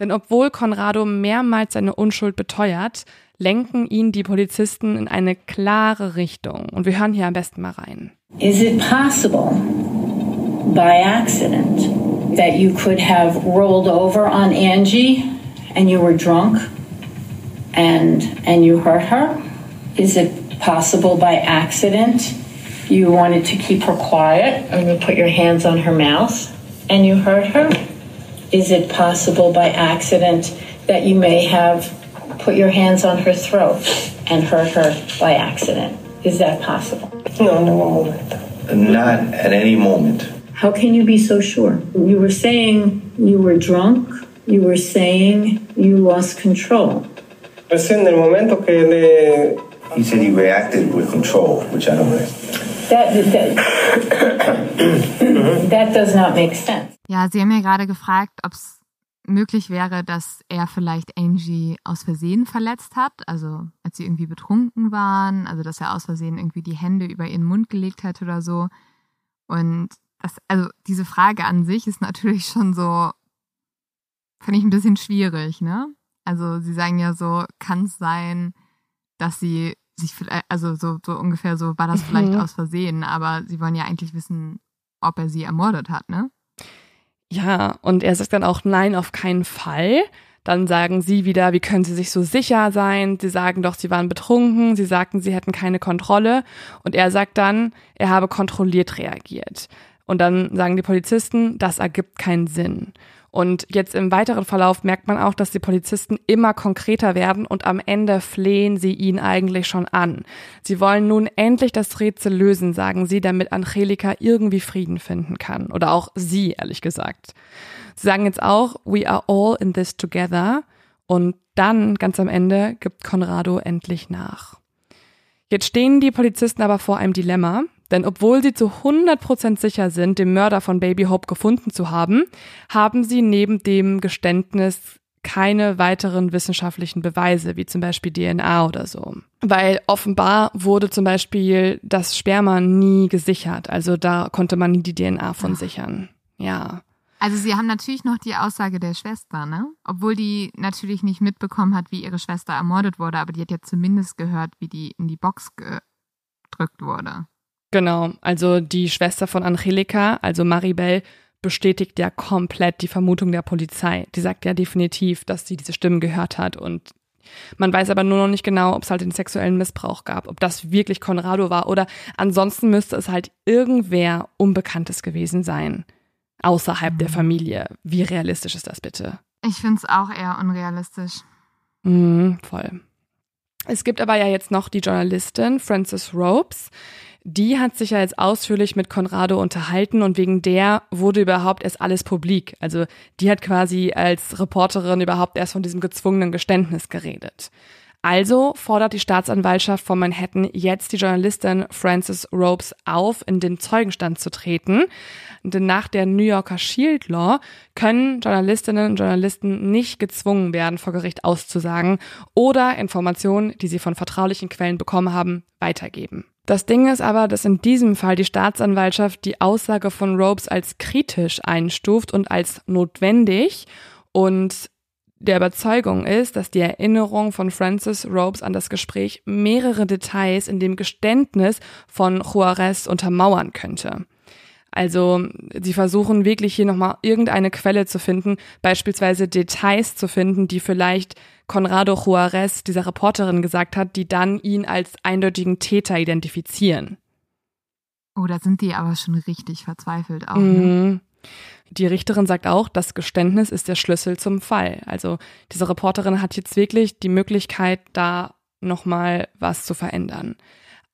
Denn obwohl Conrado mehrmals seine Unschuld beteuert, lenken ihn die Polizisten in eine klare Richtung. Und wir hören hier am besten mal rein. Is it possible by accident that you could have rolled over on Angie and you were drunk and and you hurt her? Is it possible by accident you wanted to keep her quiet and you put your hands on her mouth and you hurt her? Is it possible by accident that you may have put your hands on her throat and hurt her by accident. Is that possible? No, no moment. Not at any moment. How can you be so sure? You were saying you were drunk. You were saying you lost control. Recién del momento que le... He said he reacted with control, which I don't That, that, that does not make sense. Ja, Sie haben ja gerade gefragt, ob es möglich wäre, dass er vielleicht Angie aus Versehen verletzt hat, also als sie irgendwie betrunken waren, also dass er aus Versehen irgendwie die Hände über ihren Mund gelegt hat oder so. Und das, also diese Frage an sich ist natürlich schon so, finde ich ein bisschen schwierig, ne? Also sie sagen ja so, kann es sein, dass sie sich vielleicht, also so, so ungefähr so, war das vielleicht mhm. aus Versehen, aber sie wollen ja eigentlich wissen, ob er sie ermordet hat, ne? Ja, und er sagt dann auch nein, auf keinen Fall. Dann sagen sie wieder, wie können sie sich so sicher sein? Sie sagen doch, sie waren betrunken, sie sagten, sie hätten keine Kontrolle. Und er sagt dann, er habe kontrolliert reagiert. Und dann sagen die Polizisten, das ergibt keinen Sinn. Und jetzt im weiteren Verlauf merkt man auch, dass die Polizisten immer konkreter werden und am Ende flehen sie ihn eigentlich schon an. Sie wollen nun endlich das Rätsel lösen, sagen sie, damit Angelika irgendwie Frieden finden kann. Oder auch sie, ehrlich gesagt. Sie sagen jetzt auch, we are all in this together. Und dann, ganz am Ende, gibt Conrado endlich nach. Jetzt stehen die Polizisten aber vor einem Dilemma. Denn obwohl sie zu 100% sicher sind, den Mörder von Baby Hope gefunden zu haben, haben sie neben dem Geständnis keine weiteren wissenschaftlichen Beweise, wie zum Beispiel DNA oder so. Weil offenbar wurde zum Beispiel das Sperma nie gesichert. Also da konnte man nie die DNA von sichern. Ja. Also sie haben natürlich noch die Aussage der Schwester, ne? Obwohl die natürlich nicht mitbekommen hat, wie ihre Schwester ermordet wurde, aber die hat ja zumindest gehört, wie die in die Box gedrückt wurde. Genau, also die Schwester von Angelika, also Maribel, bestätigt ja komplett die Vermutung der Polizei. Die sagt ja definitiv, dass sie diese Stimmen gehört hat und man weiß aber nur noch nicht genau, ob es halt den sexuellen Missbrauch gab, ob das wirklich Conrado war oder ansonsten müsste es halt irgendwer Unbekanntes gewesen sein, außerhalb mhm. der Familie. Wie realistisch ist das bitte? Ich finde es auch eher unrealistisch. Mhm, voll. Es gibt aber ja jetzt noch die Journalistin Frances Ropes, die hat sich ja jetzt ausführlich mit Conrado unterhalten und wegen der wurde überhaupt erst alles publik. Also die hat quasi als Reporterin überhaupt erst von diesem gezwungenen Geständnis geredet. Also fordert die Staatsanwaltschaft von Manhattan jetzt die Journalistin Frances Ropes auf, in den Zeugenstand zu treten. Denn nach der New Yorker Shield Law können Journalistinnen und Journalisten nicht gezwungen werden, vor Gericht auszusagen oder Informationen, die sie von vertraulichen Quellen bekommen haben, weitergeben. Das Ding ist aber, dass in diesem Fall die Staatsanwaltschaft die Aussage von Ropes als kritisch einstuft und als notwendig und der Überzeugung ist, dass die Erinnerung von Francis Ropes an das Gespräch mehrere Details in dem Geständnis von Juarez untermauern könnte. Also sie versuchen wirklich hier nochmal irgendeine Quelle zu finden, beispielsweise Details zu finden, die vielleicht Conrado Juarez, dieser Reporterin, gesagt hat, die dann ihn als eindeutigen Täter identifizieren. Oh, da sind die aber schon richtig verzweifelt auch. Ne? Mhm. Die Richterin sagt auch, das Geständnis ist der Schlüssel zum Fall. Also diese Reporterin hat jetzt wirklich die Möglichkeit, da nochmal was zu verändern.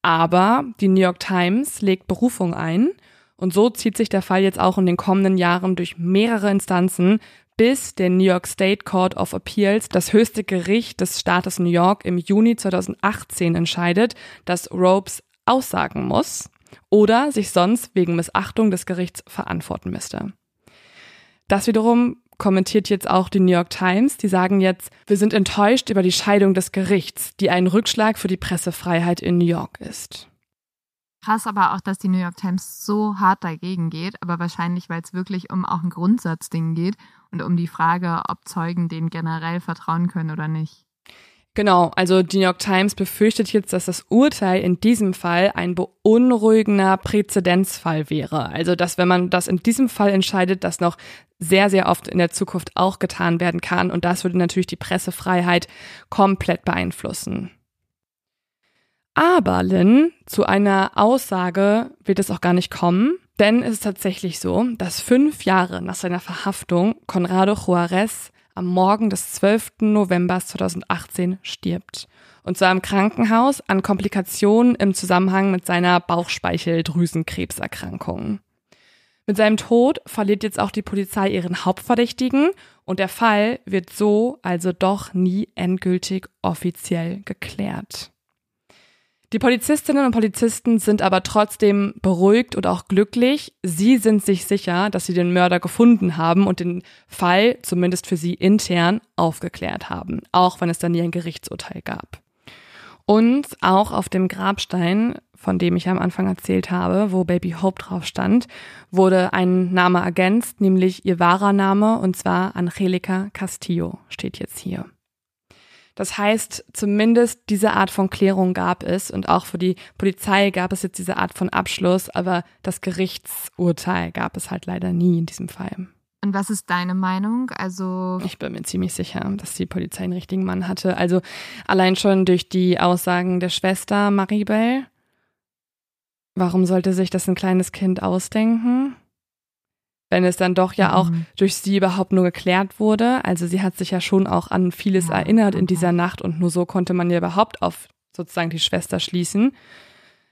Aber die New York Times legt Berufung ein und so zieht sich der Fall jetzt auch in den kommenden Jahren durch mehrere Instanzen, bis der New York State Court of Appeals, das höchste Gericht des Staates New York, im Juni 2018 entscheidet, dass Ropes aussagen muss oder sich sonst wegen Missachtung des Gerichts verantworten müsste. Das wiederum kommentiert jetzt auch die New York Times. Die sagen jetzt, wir sind enttäuscht über die Scheidung des Gerichts, die ein Rückschlag für die Pressefreiheit in New York ist. Krass aber auch, dass die New York Times so hart dagegen geht, aber wahrscheinlich, weil es wirklich um auch ein Grundsatzding geht und um die Frage, ob Zeugen denen generell vertrauen können oder nicht. Genau, also die New York Times befürchtet jetzt, dass das Urteil in diesem Fall ein beunruhigender Präzedenzfall wäre. Also, dass wenn man das in diesem Fall entscheidet, das noch sehr, sehr oft in der Zukunft auch getan werden kann. Und das würde natürlich die Pressefreiheit komplett beeinflussen. Aber, Lynn, zu einer Aussage wird es auch gar nicht kommen, denn es ist tatsächlich so, dass fünf Jahre nach seiner Verhaftung Conrado Juarez am Morgen des 12. November 2018 stirbt. Und zwar im Krankenhaus an Komplikationen im Zusammenhang mit seiner Bauchspeicheldrüsenkrebserkrankung. Mit seinem Tod verliert jetzt auch die Polizei ihren Hauptverdächtigen und der Fall wird so also doch nie endgültig offiziell geklärt. Die Polizistinnen und Polizisten sind aber trotzdem beruhigt und auch glücklich. Sie sind sich sicher, dass sie den Mörder gefunden haben und den Fall, zumindest für sie intern, aufgeklärt haben, auch wenn es dann nie ein Gerichtsurteil gab. Und auch auf dem Grabstein, von dem ich am Anfang erzählt habe, wo Baby Hope drauf stand, wurde ein Name ergänzt, nämlich ihr wahrer Name, und zwar Angelica Castillo steht jetzt hier. Das heißt, zumindest diese Art von Klärung gab es und auch für die Polizei gab es jetzt diese Art von Abschluss, aber das Gerichtsurteil gab es halt leider nie in diesem Fall. Und was ist deine Meinung? Also ich bin mir ziemlich sicher, dass die Polizei einen richtigen Mann hatte. Also allein schon durch die Aussagen der Schwester Maribel. Warum sollte sich das ein kleines Kind ausdenken? Wenn es dann doch ja auch mhm. durch sie überhaupt nur geklärt wurde. Also sie hat sich ja schon auch an vieles ja, erinnert okay. in dieser Nacht und nur so konnte man ja überhaupt auf sozusagen die Schwester schließen.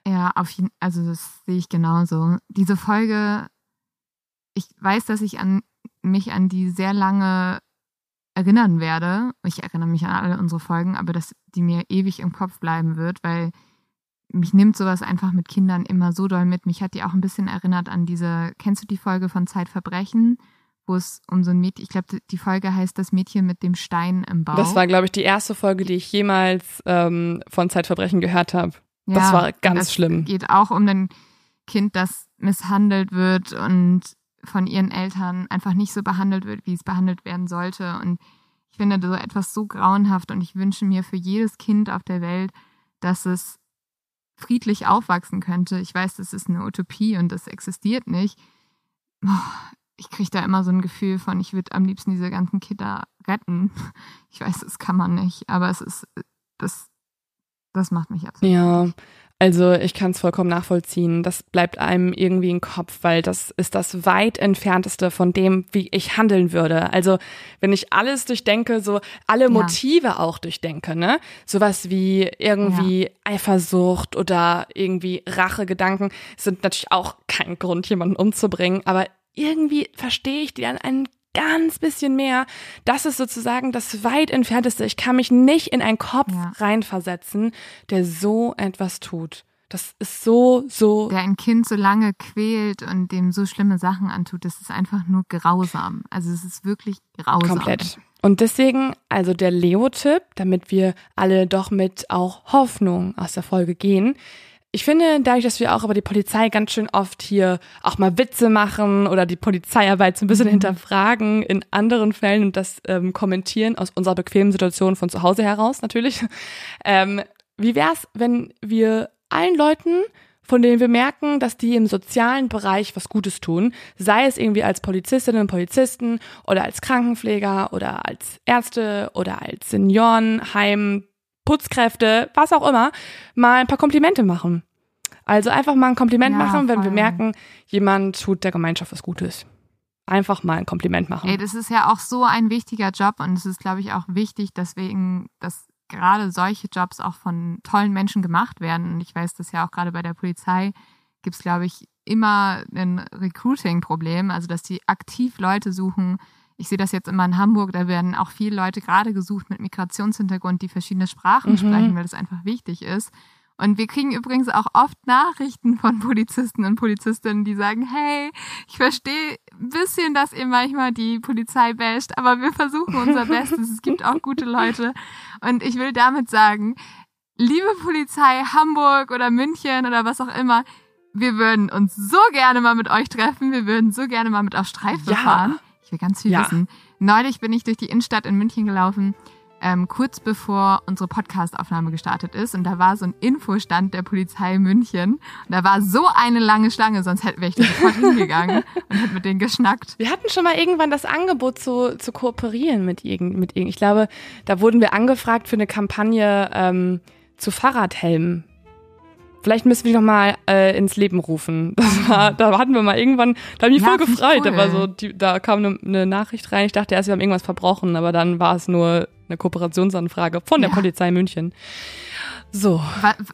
Ja, auf jeden also das sehe ich genauso. Diese Folge, ich weiß, dass ich an mich an die sehr lange erinnern werde. Ich erinnere mich an alle unsere Folgen, aber dass die mir ewig im Kopf bleiben wird, weil mich nimmt sowas einfach mit Kindern immer so doll mit. Mich hat die auch ein bisschen erinnert an diese, kennst du die Folge von Zeitverbrechen, wo es um so ein Mädchen, ich glaube, die Folge heißt Das Mädchen mit dem Stein im Bauch. Das war, glaube ich, die erste Folge, die ich jemals ähm, von Zeitverbrechen gehört habe. Ja, das war ganz das schlimm. geht auch um ein Kind, das misshandelt wird und von ihren Eltern einfach nicht so behandelt wird, wie es behandelt werden sollte. Und ich finde so etwas so grauenhaft und ich wünsche mir für jedes Kind auf der Welt, dass es friedlich aufwachsen könnte. Ich weiß, das ist eine Utopie und das existiert nicht. Ich kriege da immer so ein Gefühl von, ich würde am liebsten diese ganzen Kinder retten. Ich weiß, das kann man nicht, aber es ist, das, das macht mich absolut. Ja, also ich kann es vollkommen nachvollziehen. Das bleibt einem irgendwie im Kopf, weil das ist das weit entfernteste von dem, wie ich handeln würde. Also wenn ich alles durchdenke, so alle Motive ja. auch durchdenke, ne? Sowas wie irgendwie ja. Eifersucht oder irgendwie Rachegedanken sind natürlich auch kein Grund, jemanden umzubringen, aber irgendwie verstehe ich die dann ein ganz bisschen mehr. Das ist sozusagen das weit entfernteste. Ich kann mich nicht in einen Kopf ja. reinversetzen, der so etwas tut. Das ist so, so. Der ein Kind so lange quält und dem so schlimme Sachen antut, das ist einfach nur grausam. Also es ist wirklich grausam. Komplett. Und deswegen, also der Leo-Tipp, damit wir alle doch mit auch Hoffnung aus der Folge gehen, ich finde, dadurch, dass wir auch über die Polizei ganz schön oft hier auch mal Witze machen oder die Polizeiarbeit so ein bisschen mhm. hinterfragen in anderen Fällen und das ähm, kommentieren aus unserer bequemen Situation von zu Hause heraus natürlich. Ähm, wie wär's, wenn wir allen Leuten, von denen wir merken, dass die im sozialen Bereich was Gutes tun, sei es irgendwie als Polizistinnen und Polizisten oder als Krankenpfleger oder als Ärzte oder als Seniorenheim, Putzkräfte, was auch immer, mal ein paar Komplimente machen. Also einfach mal ein Kompliment ja, machen, wenn voll. wir merken, jemand tut der Gemeinschaft was Gutes. Einfach mal ein Kompliment machen. Ey, das ist ja auch so ein wichtiger Job und es ist, glaube ich, auch wichtig, deswegen, dass gerade solche Jobs auch von tollen Menschen gemacht werden. Und ich weiß das ja auch gerade bei der Polizei gibt es, glaube ich, immer ein Recruiting-Problem, also dass die aktiv Leute suchen, ich sehe das jetzt immer in Hamburg, da werden auch viele Leute gerade gesucht mit Migrationshintergrund, die verschiedene Sprachen mhm. sprechen, weil das einfach wichtig ist. Und wir kriegen übrigens auch oft Nachrichten von Polizisten und Polizistinnen, die sagen, hey, ich verstehe ein bisschen, dass ihr manchmal die Polizei basht, aber wir versuchen unser Bestes. Es gibt auch gute Leute. Und ich will damit sagen, liebe Polizei Hamburg oder München oder was auch immer, wir würden uns so gerne mal mit euch treffen. Wir würden so gerne mal mit auf Streife ja. fahren. Will ganz viel ja. wissen. Neulich bin ich durch die Innenstadt in München gelaufen, ähm, kurz bevor unsere Podcastaufnahme gestartet ist. Und da war so ein Infostand der Polizei München. Und da war so eine lange Schlange, sonst hätte wäre ich sofort hingegangen und hätte mit denen geschnackt. Wir hatten schon mal irgendwann das Angebot zu, zu kooperieren mit irgend, mit irgend. Ich glaube, da wurden wir angefragt für eine Kampagne ähm, zu Fahrradhelmen Vielleicht müssen wir die noch mal äh, ins Leben rufen. Das war, da hatten wir mal irgendwann, da habe ich mich ja, voll gefreut. Da war so, die, da kam eine, eine, Nachricht rein. Ich dachte erst, wir haben irgendwas verbrochen, aber dann war es nur eine Kooperationsanfrage von der ja. Polizei München. So.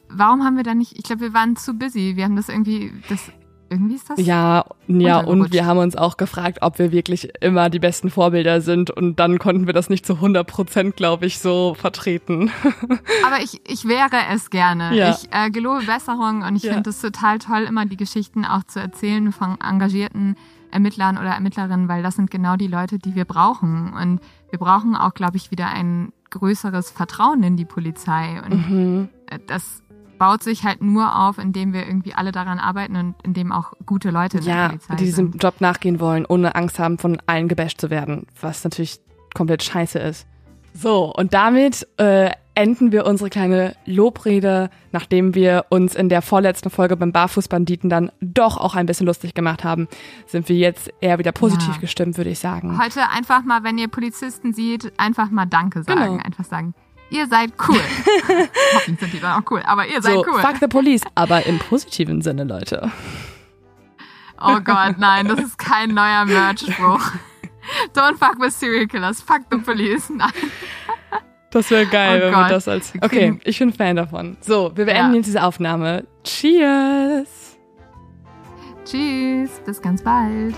Warum haben wir da nicht? Ich glaube, wir waren zu busy. Wir haben das irgendwie, das irgendwie ist das. Ja, ja, und wir haben uns auch gefragt, ob wir wirklich immer die besten Vorbilder sind und dann konnten wir das nicht zu 100 Prozent, glaube ich, so vertreten. Aber ich, ich wäre es gerne. Ja. Ich äh, gelobe Besserung und ich ja. finde es total toll, immer die Geschichten auch zu erzählen von engagierten Ermittlern oder Ermittlerinnen, weil das sind genau die Leute, die wir brauchen. Und wir brauchen auch, glaube ich, wieder ein größeres Vertrauen in die Polizei. Und mhm. das baut sich halt nur auf, indem wir irgendwie alle daran arbeiten und indem auch gute Leute in ja, der Polizei die diesem sind. Job nachgehen wollen, ohne Angst haben, von allen gebasht zu werden, was natürlich komplett scheiße ist. So, und damit äh, enden wir unsere kleine Lobrede, nachdem wir uns in der vorletzten Folge beim Barfußbanditen dann doch auch ein bisschen lustig gemacht haben, sind wir jetzt eher wieder positiv ja. gestimmt, würde ich sagen. Heute einfach mal, wenn ihr Polizisten seht, einfach mal Danke sagen. Genau. Einfach sagen, ihr seid cool. Hoffentlich sind die dann auch cool, aber ihr seid so, cool. Fuck the police, aber im positiven Sinne, Leute. Oh Gott, nein, das ist kein neuer Merch-Spruch. Don't fuck with serial killers, fuck the police. Nein. Das wäre geil, oh wenn Gott. wir das als. Okay, ich bin Fan davon. So, wir beenden ja. jetzt diese Aufnahme. Cheers! Tschüss, bis ganz bald.